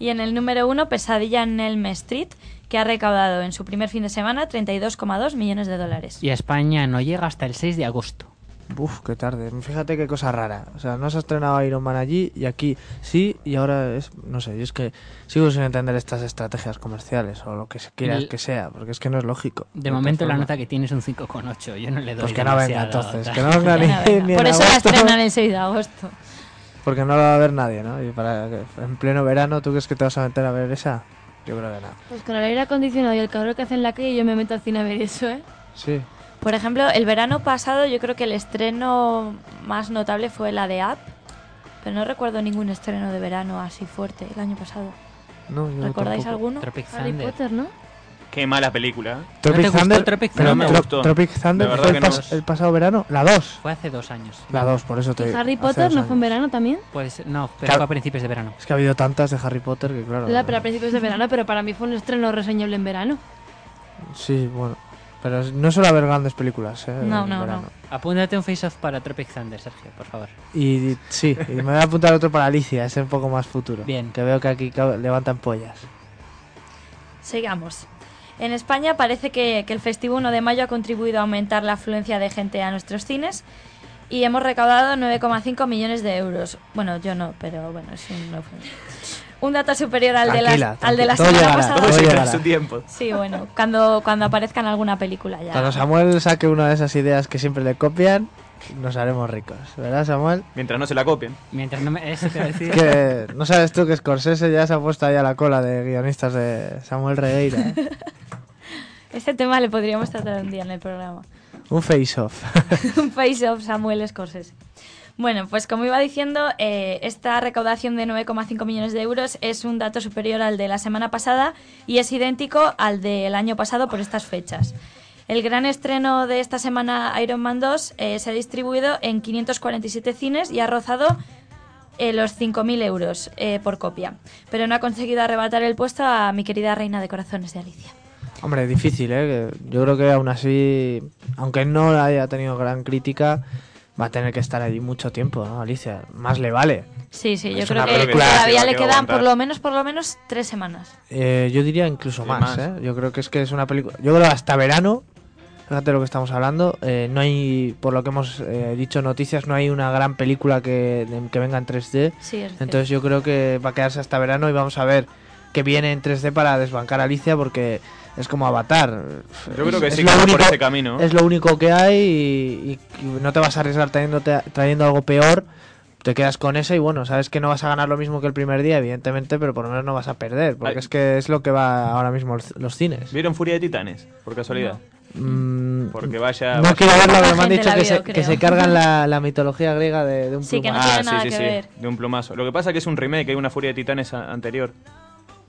Y en el número uno, Pesadilla en Elm Street, que ha recaudado en su primer fin de semana 32,2 millones de dólares. Y a España no llega hasta el 6 de agosto. Uf, qué tarde. Fíjate qué cosa rara. O sea, no se ha estrenado Iron Man allí y aquí sí, y ahora es. No sé, yo es que sigo sin entender estas estrategias comerciales o lo que se quiera El- que sea, porque es que no es lógico. De De momento la nota que tiene es un 5,8. Yo no le doy Pues que no venga entonces, que no venga ni, venga. ni en Por eso la agosto, estrenan el 6 de agosto. Porque no la va a ver nadie, ¿no? Y para que- en pleno verano, ¿tú crees que te vas a meter a ver esa? Yo creo que no. Pues con el aire acondicionado y el calor que hace en la calle yo me meto al cine a ver eso, ¿eh? Sí. Por ejemplo, el verano pasado yo creo que el estreno más notable fue la de Up, pero no recuerdo ningún estreno de verano así fuerte el año pasado. No, yo ¿Recordáis tampoco. alguno? Tropic Harry Thunder. Potter, ¿no? Qué mala película. ¿eh? Tropic te gustó Thunder, Tropic pero No me Tro- gustó. Tropic Thunder fue el, no. pas- el pasado verano, la 2. Fue hace dos años. La 2, por eso te ¿Y Harry Potter no fue en verano también? Pues no, pero Claro. fue a principios de verano. Es que ha habido tantas de Harry Potter que claro. La, pero a principios de verano, pero para mí fue un estreno reseñable en verano. Sí, bueno. Pero es- no suele haber grandes películas, ¿eh? No, no, verano. Apúntate un face-off para Tropic Thunder, Sergio, por favor. Y sí, y me voy a apuntar otro para Alicia, ese un poco más futuro. Bien. Que veo que aquí levantan pollas. Sigamos. En España parece que, que el Festivo 1 de mayo ha contribuido a aumentar la afluencia de gente a nuestros cines y hemos recaudado 9,5 millones de euros. Bueno, yo no, pero bueno, es un, no un dato superior al de, Tranquila, la, al de la semana llegará, pasada. su tiempo. Sí, bueno, cuando, cuando aparezca en alguna película ya. Cuando Samuel saque una de esas ideas que siempre le copian, nos haremos ricos. ¿Verdad, Samuel? Mientras no se la copien. Mientras no me... Eso te. Que no sabes tú que Scorsese ya se ha puesto ahí a la cola de guionistas de Samuel Regueira. ¿eh? Este tema le podríamos tratar un día en el programa. Un face-off. un face of Samuel Scorsese. Bueno, pues como iba diciendo, eh, esta recaudación de 9,5 millones de euros es un dato superior al de la semana pasada y es idéntico al del año pasado por estas fechas. El gran estreno de esta semana, Iron Man 2, eh, se ha distribuido en 547 cines y ha rozado eh, los 5.000 euros eh, por copia, pero no ha conseguido arrebatar el puesto a mi querida reina de corazones de Alicia. Hombre, difícil, ¿eh? Yo creo que aún así, aunque no haya tenido gran crítica, va a tener que estar allí mucho tiempo, ¿no, Alicia? Más le vale. Sí, sí, yo Es creo que todavía le quedan por lo menos, por lo menos tres semanas. Eh, yo diría incluso Sí, más, más. ¿eh? Yo creo que es que es una película... Yo creo que hasta verano, fíjate lo que estamos hablando, eh, no hay, por lo que hemos eh, dicho noticias, no hay una gran película que, que venga en 3D. Sí, es cierto. Entonces yo creo que va a quedarse hasta verano y vamos a ver que viene en 3D para desbancar a Alicia porque es como Avatar. Yo creo que Es sí lo que va por único- ese camino. Es lo único que hay y, no te vas a arriesgar trayéndote- trayendo algo peor. Te quedas con esa y bueno, sabes que no vas a ganar lo mismo que el primer día, evidentemente, pero por lo menos no vas a perder, porque Ay. es que es lo que va ahora mismo los, los cines. ¿Vieron Furia de Titanes? Por casualidad. Mm, Porque vaya. no vaya- quiero verlo, porque me han dicho que, vio, se, que se cargan la, la mitología griega de, de un Sí, que no plumazo. Ah, sí, nada sí, que sí. ver. De un plumazo. Lo que pasa es que es un remake, hay una Furia de Titanes a- anterior.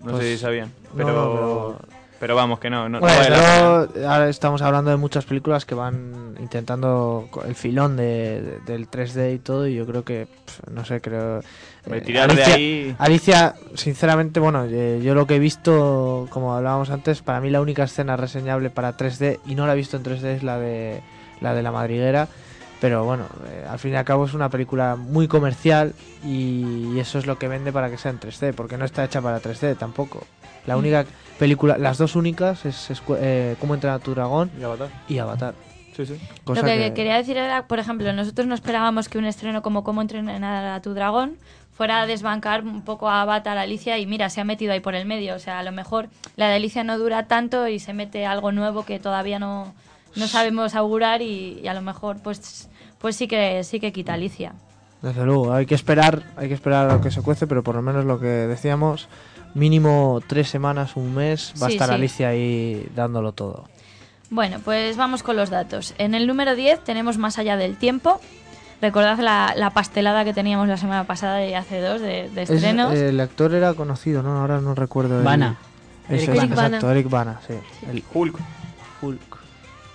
No Pues, sé si sabían. no, Pero, no, pero... vamos, que no. no, no Bueno, vale luego, ahora estamos hablando de muchas películas que van intentando el filón de, de- del 3D y todo, y yo creo que, no sé, creo... Eh, tirar de Alicia, ahí- Alicia, sinceramente, bueno, eh, yo lo que he visto, como hablábamos antes, para mí la única escena reseñable para 3D, y no la he visto en 3D, es la de la, de la madriguera. Pero bueno, eh, al fin y al cabo es una película muy comercial y eso es lo que vende para que sea en 3D, porque no está hecha para 3D tampoco. La única película, las dos únicas es, eh, Cómo entrenar a tu dragón Y Avatar. y Avatar. Sí, sí. Cosa Lo que, que- quería decir era, por ejemplo, nosotros no esperábamos que un estreno como Cómo entrenar a tu dragón fuera a desbancar un poco a Avatar, Alicia, y mira, se ha metido ahí por el medio. O sea, a lo mejor la de Alicia no dura tanto y se mete algo nuevo que todavía no, no sabemos augurar y, y a lo mejor pues pues sí que sí que quita Alicia. Desde luego, hay que esperar, hay que esperar a lo que se cuece, pero por lo menos lo que decíamos, mínimo tres semanas, un mes, va a estar sí. Alicia ahí dándolo todo. Bueno, pues vamos con los datos. En el número 10 tenemos Más allá del tiempo. Recordad la, la pastelada que teníamos la semana pasada y hace dos de, de Es- estrenos. el actor era conocido, ¿no? Ahora no recuerdo. el- Bana. Ese, Eric Bana. exacto, Eric Bana, sí. El Hulk. Hulk.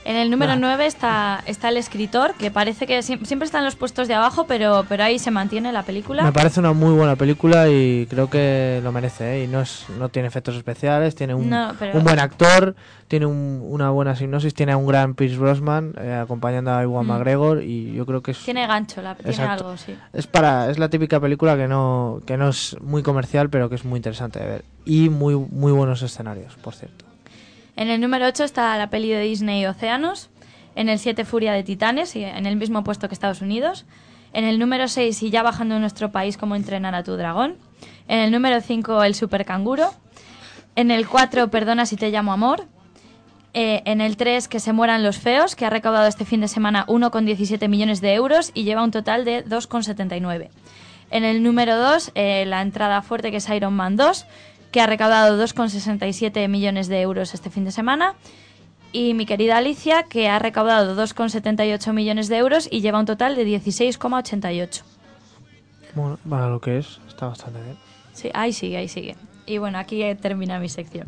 En el número Nah. 9 está, está el escritor, que parece que siem- siempre está en los puestos de abajo, pero, pero ahí se mantiene la película. Me parece una muy buena película y creo que lo merece, ¿eh? Y no, es, no tiene efectos especiales, tiene un, No, pero- un buen actor, tiene un- una buena sinopsis, tiene a un gran Pierce Brosnan eh, acompañando a Iwan Mm. McGregor y yo creo que es... Tiene gancho, la, tiene Exacto. algo, sí. Es para es la típica película que no que no es muy comercial, pero que es muy interesante de ver y muy muy buenos escenarios, por cierto. En el número 8 está la peli de Disney Océanos. En el 7 Furia de Titanes, en el mismo puesto que Estados Unidos. En el número 6 y ya bajando en nuestro país, Cómo entrenar a tu dragón. En el número 5 El Super Canguro. En el 4 Perdona si te llamo amor. Eh, en el 3 Que se mueran los feos, que ha recaudado este fin de semana 1,17 millones de euros y lleva un total de 2,79. En el número 2, la entrada fuerte que es Iron Man 2, que ha recaudado 2,67 millones de euros este fin de semana. Y mi querida Alicia, que ha recaudado 2,78 millones de euros y lleva un total de 16,88. Bueno, para lo que es, está bastante bien. Sí, ahí sigue, ahí sigue. Y bueno, aquí eh, termina mi sección.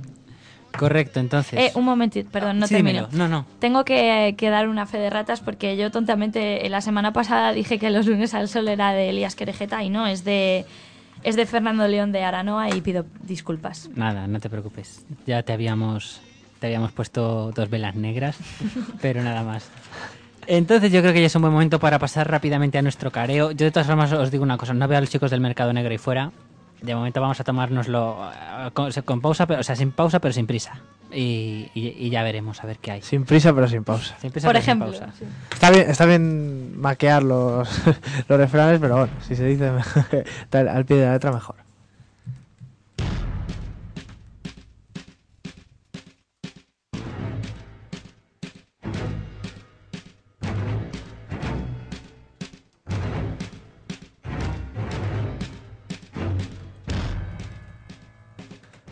Correcto, entonces. Eh, un momentito, perdón, no Sí, termino. dímelo. No, no. Tengo que, que dar una fe de ratas porque yo tontamente eh, la semana pasada dije que los lunes al sol era de Elías Querejeta y no, es de, es de Fernando León de Aranoa y pido disculpas. Nada, no te preocupes. Ya te habíamos, te habíamos puesto dos velas negras, pero nada más. Entonces yo creo que ya es un buen momento para pasar rápidamente a nuestro careo. Yo de todas formas os digo una cosa, no veo a los chicos del mercado negro ahí fuera. De momento vamos a tomárnoslo eh, con, con pausa, pero, o sea, sin pausa pero sin prisa. Y, y- y ya veremos a ver qué hay. Sin prisa, pero sin pausa. Sin prisa, Por pero sin ejemplo, pausa. sí. Está bien, está bien maquear los, los refranes, pero bueno, si se dice tal- al pie de la letra, mejor.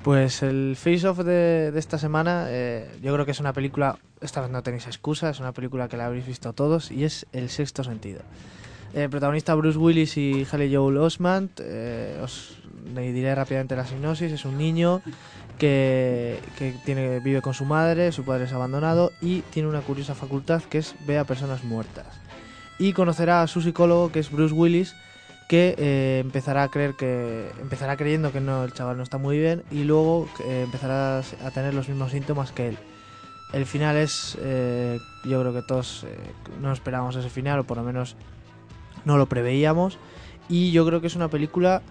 Pues el Face Off de, esta semana, eh, yo creo que es una película, esta vez no tenéis excusa, es una película que la habréis visto todos y es El Sexto Sentido. Eh, protagonista Bruce Willis y Haley Joel Osment, eh, os diré rápidamente la sinopsis, es un niño que, que tiene, vive con su madre, su padre es abandonado y tiene una curiosa facultad que es ver a personas muertas. Y conocerá a su psicólogo que es Bruce Willis, que eh, empezará a creer que empezará creyendo que no el chaval no está muy bien y luego eh, empezará a tener los mismos síntomas que él. El final es, eh, yo creo que todos no esperábamos ese final o por lo menos no lo preveíamos y yo creo que es una película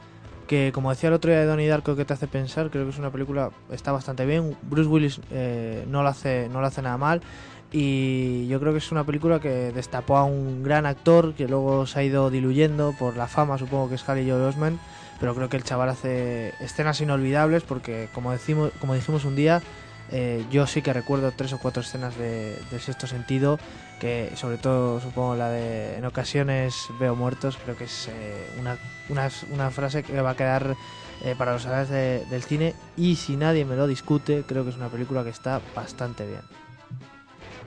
que como decía el otro día de Donnie Darko que te hace pensar, creo que es una película está bastante bien. Bruce Willis no lo hace no lo hace nada mal y yo creo que es una película que destapó a un gran actor que luego se ha ido diluyendo por la fama, supongo que es Harry Joel Osment, pero creo que el chaval hace escenas inolvidables porque como decimos como dijimos un día eh, yo sí que recuerdo tres o cuatro escenas de, sexto sentido que sobre todo supongo la de en ocasiones veo muertos creo que es eh, una frase que va a quedar eh, para los alas de- del cine y si nadie me lo discute creo que es una película que está bastante bien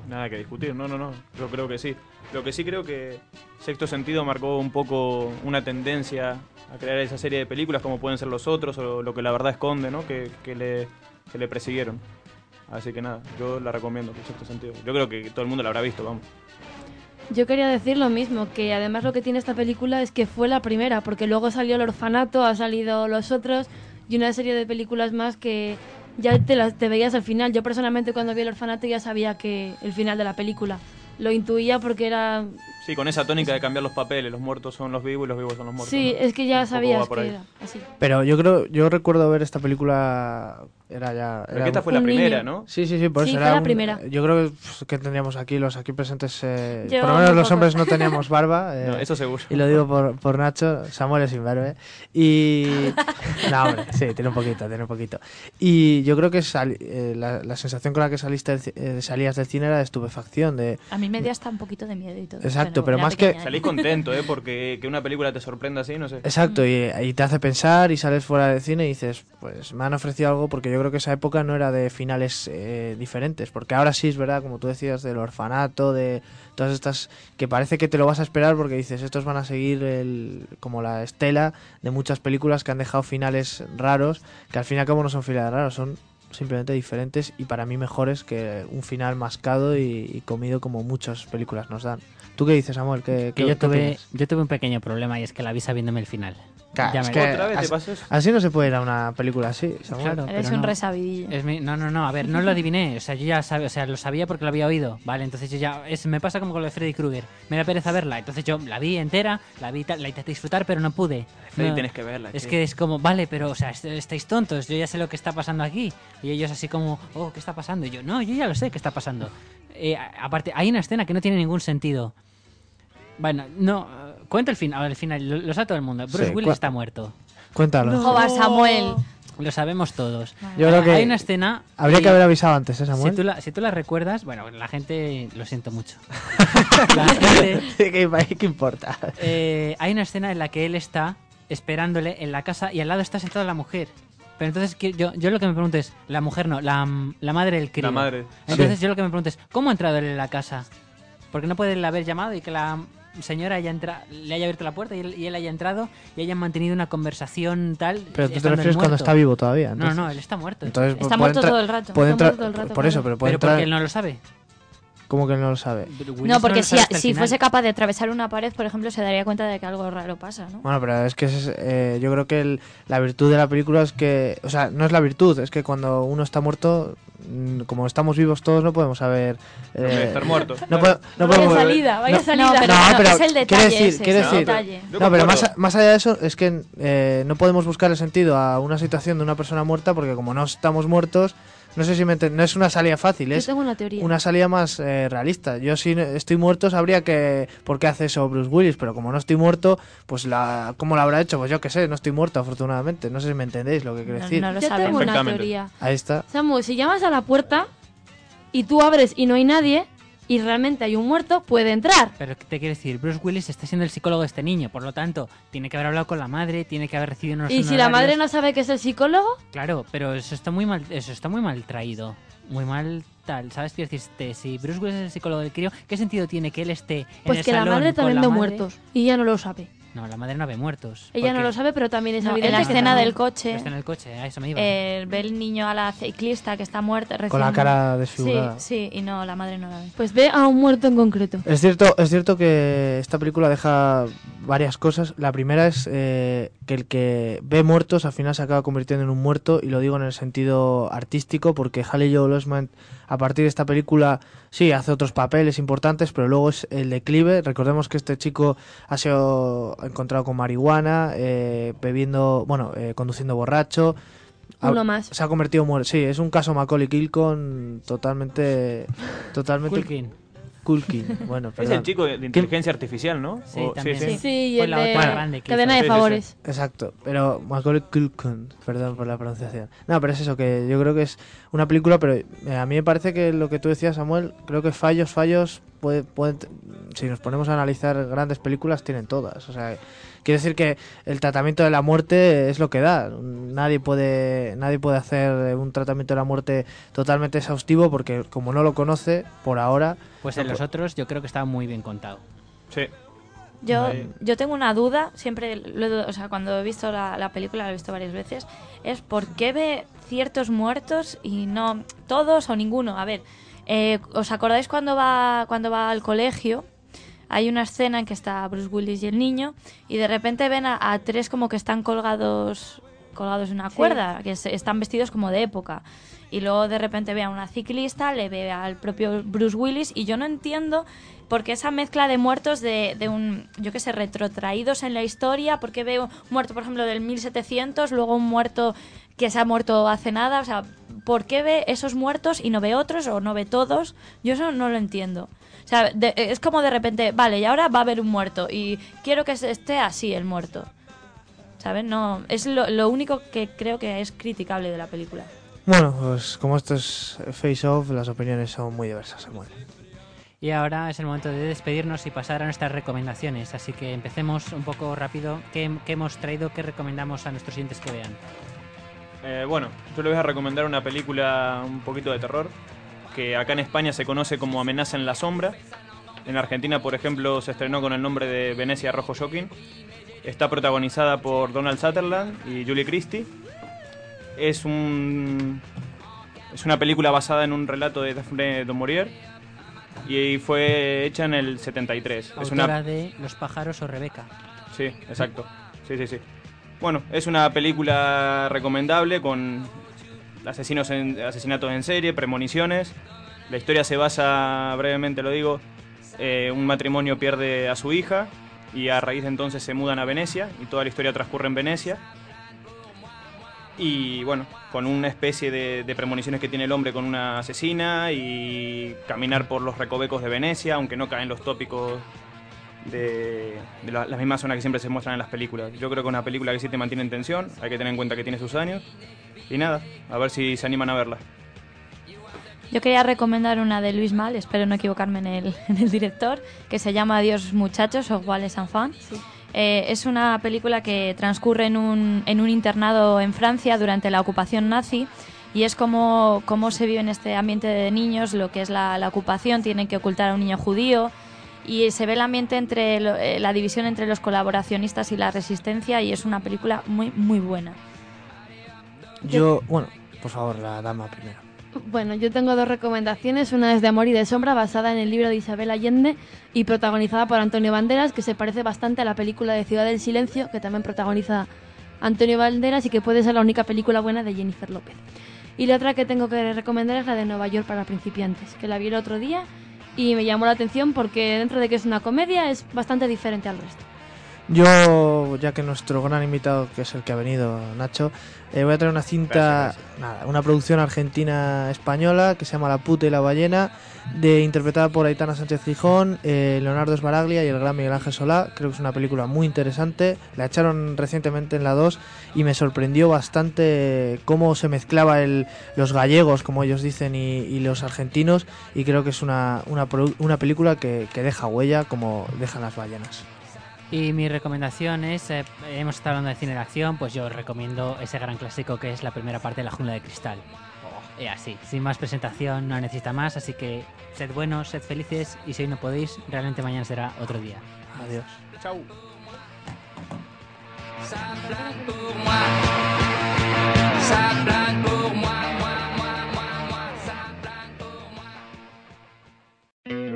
Nada que discutir, no, no, no. Yo creo que sí. Lo que sí creo que Sexto Sentido marcó un poco una tendencia a crear esa serie de películas como pueden ser los otros o lo que la verdad esconde, ¿no? Que, que le, que le persiguieron. Así que nada, yo la recomiendo, el Sexto Sentido. Yo creo que todo el mundo la habrá visto, vamos. Yo quería decir lo mismo, que además lo que tiene esta película es que fue la primera, porque luego salió El Orfanato, ha salido Los Otros y una serie de películas más que ya te, veías al final. Yo personalmente cuando vi El Orfanato ya sabía que el final de la película. Lo intuía porque era... Sí, con esa tónica de cambiar los papeles, los muertos son los vivos y los vivos son los muertos. Sí, ¿no? es que ya sabías que ahí. era así. Pero yo creo, yo recuerdo ver esta película, era ya... Pero era que esta fue la primera, niño. ¿no? Sí, sí, sí, por Sí, eso fue era la un- primera. Yo creo que, pues, que tendríamos aquí, los aquí presentes, eh, por lo menos los hombres no teníamos barba. eh, No, eso seguro. Y lo digo por, por Nacho, Samuel es sin barba. ¿eh? Y... no, hombre, sí, tiene un poquito, tiene un poquito. Y yo creo que sali- eh, la, la sensación con la que saliste eh, salías del cine era de estupefacción, de... A mí me dio hasta un poquito de miedo y todo. Exacto, pero era más que- pequeña, ¿eh? Salís contento, ¿eh? Porque que una película te sorprenda así, no sé. Exacto, y, y te hace pensar y sales fuera del cine y dices, pues me han ofrecido algo porque yo creo que esa época no era de finales eh, diferentes, porque ahora sí es verdad, como tú decías, del orfanato, de todas estas que parece que te lo vas a esperar porque dices, estos van a seguir el, como la estela de muchas películas que han dejado finales raros, que al fin y al cabo no son finales raros, son simplemente diferentes y para mí mejores que un final mascado y, y comido como muchas películas nos dan. ¿Tú qué dices, Samuel? ¿Qué, Que qué- yo tuve, yo tuve un pequeño problema y es que la vi sabiéndome el final. Claro, Ya es que ¿Otra vez te así- pasó eso? Así no se puede ir a una película así, Samuel. Claro, Eres un no. resabidillo. Es mi- no, no, no, a ver, no lo adiviné, o sea, yo ya sabía, o sea, lo sabía porque lo había oído, ¿vale? Entonces yo ya, es, me pasa como con lo de Freddy Krueger, me da pereza verla, entonces yo la vi entera, la vi, tal, la intenté disfrutar, pero no pude. Freddy, No, tienes que verla. Es che. que es como, vale, pero, o sea, est- estáis tontos, yo ya sé lo que está pasando aquí. Y ellos así como, oh, ¿qué está pasando? Y yo, no, yo ya lo sé qué está pasando. Eh, a- aparte, hay una escena que no tiene ningún sentido. Bueno, no, cuento el final, el final, lo, lo sabe todo el mundo. Bruce Sí, Willis cua- está muerto. Cuéntalo. Joder, Samuel. Lo sabemos todos. Yo creo que Hay una escena... Habría y- que haber avisado antes, ¿eh, Samuel? Si tú, la, si tú la recuerdas, bueno, la gente, lo siento mucho. La gente, ¿Qué, qué importa? eh, hay una escena en la que él está esperándole en la casa y al lado está sentada la mujer. Pero entonces que- yo, yo lo que me pregunto es, la mujer no, la, la madre del crío. La madre. Entonces Sí. yo lo que me pregunto es, ¿cómo ha entrado él en la casa? Porque no puede él haber llamado y que la señora haya entra- le haya abierto la puerta y él, y él haya entrado y hayan mantenido una conversación tal. Pero tú te refieres cuando está vivo todavía. No, entonces. no, él está muerto. Entonces, Está puede muerto entrar- todo el rato. puede Está muerto todo el rato, por eso, pero puede Pero entrar. porque él no lo sabe. ¿Cómo que él no lo sabe? No, porque si, si fuese capaz de atravesar una pared, por ejemplo, se daría cuenta de que algo raro pasa, ¿no? Bueno, pero es que es, eh, yo creo que el- la virtud de la película es que, o sea, no es la virtud, es que cuando uno está muerto, como estamos vivos todos, no podemos saber. estar muerto. No, po- no Vaya podemos- salida, vaya no- salida. No, pero, No, no, pero es el detalle decir, ese, el decir- detalle. No, pero más, más allá de eso, es que eh, no podemos buscar el sentido a una situación de una persona muerta porque como no estamos muertos, no sé si me enten- no es una salida fácil, Yo es tengo una teoría. una salida más eh, realista. Yo si no- estoy muerto sabría que por qué hace eso Bruce Willis, pero como no estoy muerto, pues la ¿cómo lo habrá hecho? Pues yo qué sé, no estoy muerto afortunadamente. No sé si me entendéis lo que quiero No, decir. no lo Yo tengo una teoría. Ahí está. Samu, si llamas a la puerta y tú abres y no hay nadie y realmente hay un muerto, puede entrar. Pero ¿qué te quiero decir? Bruce Willis está siendo el psicólogo de este niño, por lo tanto, tiene que haber hablado con la madre, tiene que haber recibido unos Y si la honorarios. madre no sabe que es el psicólogo, Claro, pero eso está muy mal, eso está muy mal traído. Muy mal tal, ¿sabes? Quiero decirte, si Bruce Willis es el psicólogo del crío, ¿qué sentido tiene que él esté en pues el que la madre también madre? muertos. Y ella no lo sabe. No, la madre no ve muertos. Ella no lo sabe, pero también es No, evidente en la escena también- del coche, Está en el coche, a eso me iba. eh, ve el niño a la ciclista que está muerta. Con la cara desfigurada. Sí, sí, y no, la madre no la ve. Pues ve a un muerto en concreto. Es cierto, es cierto que esta película deja varias cosas. La primera es eh, que el que ve muertos al final se acaba convirtiendo en un muerto y lo digo en el sentido artístico porque Haley Joel Osment a partir de esta película sí hace otros papeles importantes, pero luego es el declive. Recordemos que este chico ha sido encontrado con marihuana, eh, bebiendo, bueno, eh, conduciendo borracho. Uno más. Se ha convertido en muerto. Sí, es un caso Macaulay Culkin totalmente, totalmente Culkin. Culkin. Bueno, Es el chico de, de inteligencia artificial, ¿no? Sí, O- también. sí. Sí, y Fue el la de otra grande que cadena hizo. de Sí, sí, sí. favores. Exacto, pero Macaulay Culkin, perdón por la pronunciación. No, pero es eso, que yo creo que es una película, pero eh, a mí me parece que lo que tú decías, Samuel, creo que fallos, fallos, puede, pueden, si nos ponemos a analizar grandes películas, tienen todas. O sea, quiere decir que el tratamiento de la muerte es lo que da. Nadie puede, nadie puede hacer un tratamiento de la muerte totalmente exhaustivo porque como no lo conoce, por ahora... Pues no en los pu- otros yo creo que estaba muy bien contado. Sí. Yo, yo tengo una duda, siempre, lo o sea, cuando he visto la, la película, la he visto varias veces, es por qué ve ciertos muertos y no todos o ninguno. A ver, eh, ¿os acordáis cuando va, cuando va al colegio? Hay una escena en que está Bruce Willis y el niño y de repente ven a, a tres como que están colgados colgados en una Sí. cuerda, que se- están vestidos como de época. Y luego de repente ve a una ciclista, le ve al propio Bruce Willis y yo no entiendo por qué esa mezcla de muertos de, de un, yo qué sé, retrotraídos en la historia, porque veo un muerto, por ejemplo, del 1700, luego un muerto que se ha muerto hace nada, o sea, ¿por qué ve esos muertos y no ve otros o no ve todos? Yo eso no lo entiendo. O sea, de- es como de repente, vale, y ahora va a haber un muerto y quiero que se- esté así el muerto. ¿Sabes? No, es lo, lo único que creo que es criticable de la película. Bueno, pues como esto es Face Off, las opiniones son muy diversas, Samuel. Y ahora es el momento de despedirnos y pasar a nuestras recomendaciones. Así que empecemos un poco rápido. ¿Qué, qué hemos traído? ¿Qué recomendamos a nuestros siguientes que vean? Eh, bueno, yo les voy a recomendar una película un poquito de terror que acá en España se conoce como Amenaza en la Sombra. En Argentina, por ejemplo, se estrenó con el nombre de Venecia Rojo Shocking. Está protagonizada por Donald Sutherland y Julie Christie. Es un es una película basada en un relato de Daphne du Maurier y fue hecha en el 73. Es Autora una de Los pájaros o Rebeca. Sí, exacto. Sí, sí, sí. Bueno, es una película recomendable con asesinos en, asesinatos en serie, premoniciones. La historia se basa, brevemente lo digo, eh, un matrimonio pierde a su hija y a raíz de entonces se mudan a Venecia y toda la historia transcurre en Venecia. Y bueno, con una especie de, de premoniciones que tiene el hombre con una asesina y caminar por los recovecos de Venecia, aunque no caen los tópicos de, de la- las mismas zonas que siempre se muestran en las películas. Yo creo que una película que sí te mantiene en tensión, hay que tener en cuenta que tiene sus años. Y nada, a ver si se animan a verla. Yo quería recomendar una de Luis Mal, espero no equivocarme en el, en el director, que se llama Adiós muchachos o Wales and Fun. Eh, es una película que transcurre en un, en un internado en Francia durante la ocupación nazi y es como cómo se vive en este ambiente de niños, lo que es la, la ocupación, tienen que ocultar a un niño judío y se ve el ambiente entre lo- eh, la división entre los colaboracionistas y la resistencia y es una película muy muy buena. Yo, bueno, por favor, la dama primero. Bueno, yo tengo dos recomendaciones. Una es de Amor y de Sombra, basada en el libro de Isabel Allende y protagonizada por Antonio Banderas, que se parece bastante a la película de Ciudad del Silencio, que también protagoniza Antonio Banderas y que puede ser la única película buena de Jennifer López. Y la otra que tengo que recomendar es la de Nueva York para principiantes, que la vi el otro día y me llamó la atención porque dentro de que es una comedia es bastante diferente al resto. Yo, ya que nuestro gran invitado, que es el que ha venido, Nacho, eh, voy a traer una cinta, nada, una producción argentina-española que se llama La puta y la ballena, de, interpretada por Aitana Sánchez Gijón, eh, Leonardo Esbaraglia y el gran Miguel Ángel Solá. Creo que es una película muy interesante. La echaron recientemente en la 2 y me sorprendió bastante cómo se mezclaba el, los gallegos, como ellos dicen, y, y los argentinos. Y creo que es una, una, una película que, que deja huella como dejan las ballenas. Y mi recomendación es, eh, hemos estado hablando de cine de acción, pues yo os recomiendo ese gran clásico que es la primera parte de La Jungla de Cristal. Y así, sin más presentación, no necesita más, así que sed buenos, sed felices y si hoy no podéis, realmente mañana será otro día. Adiós. Plane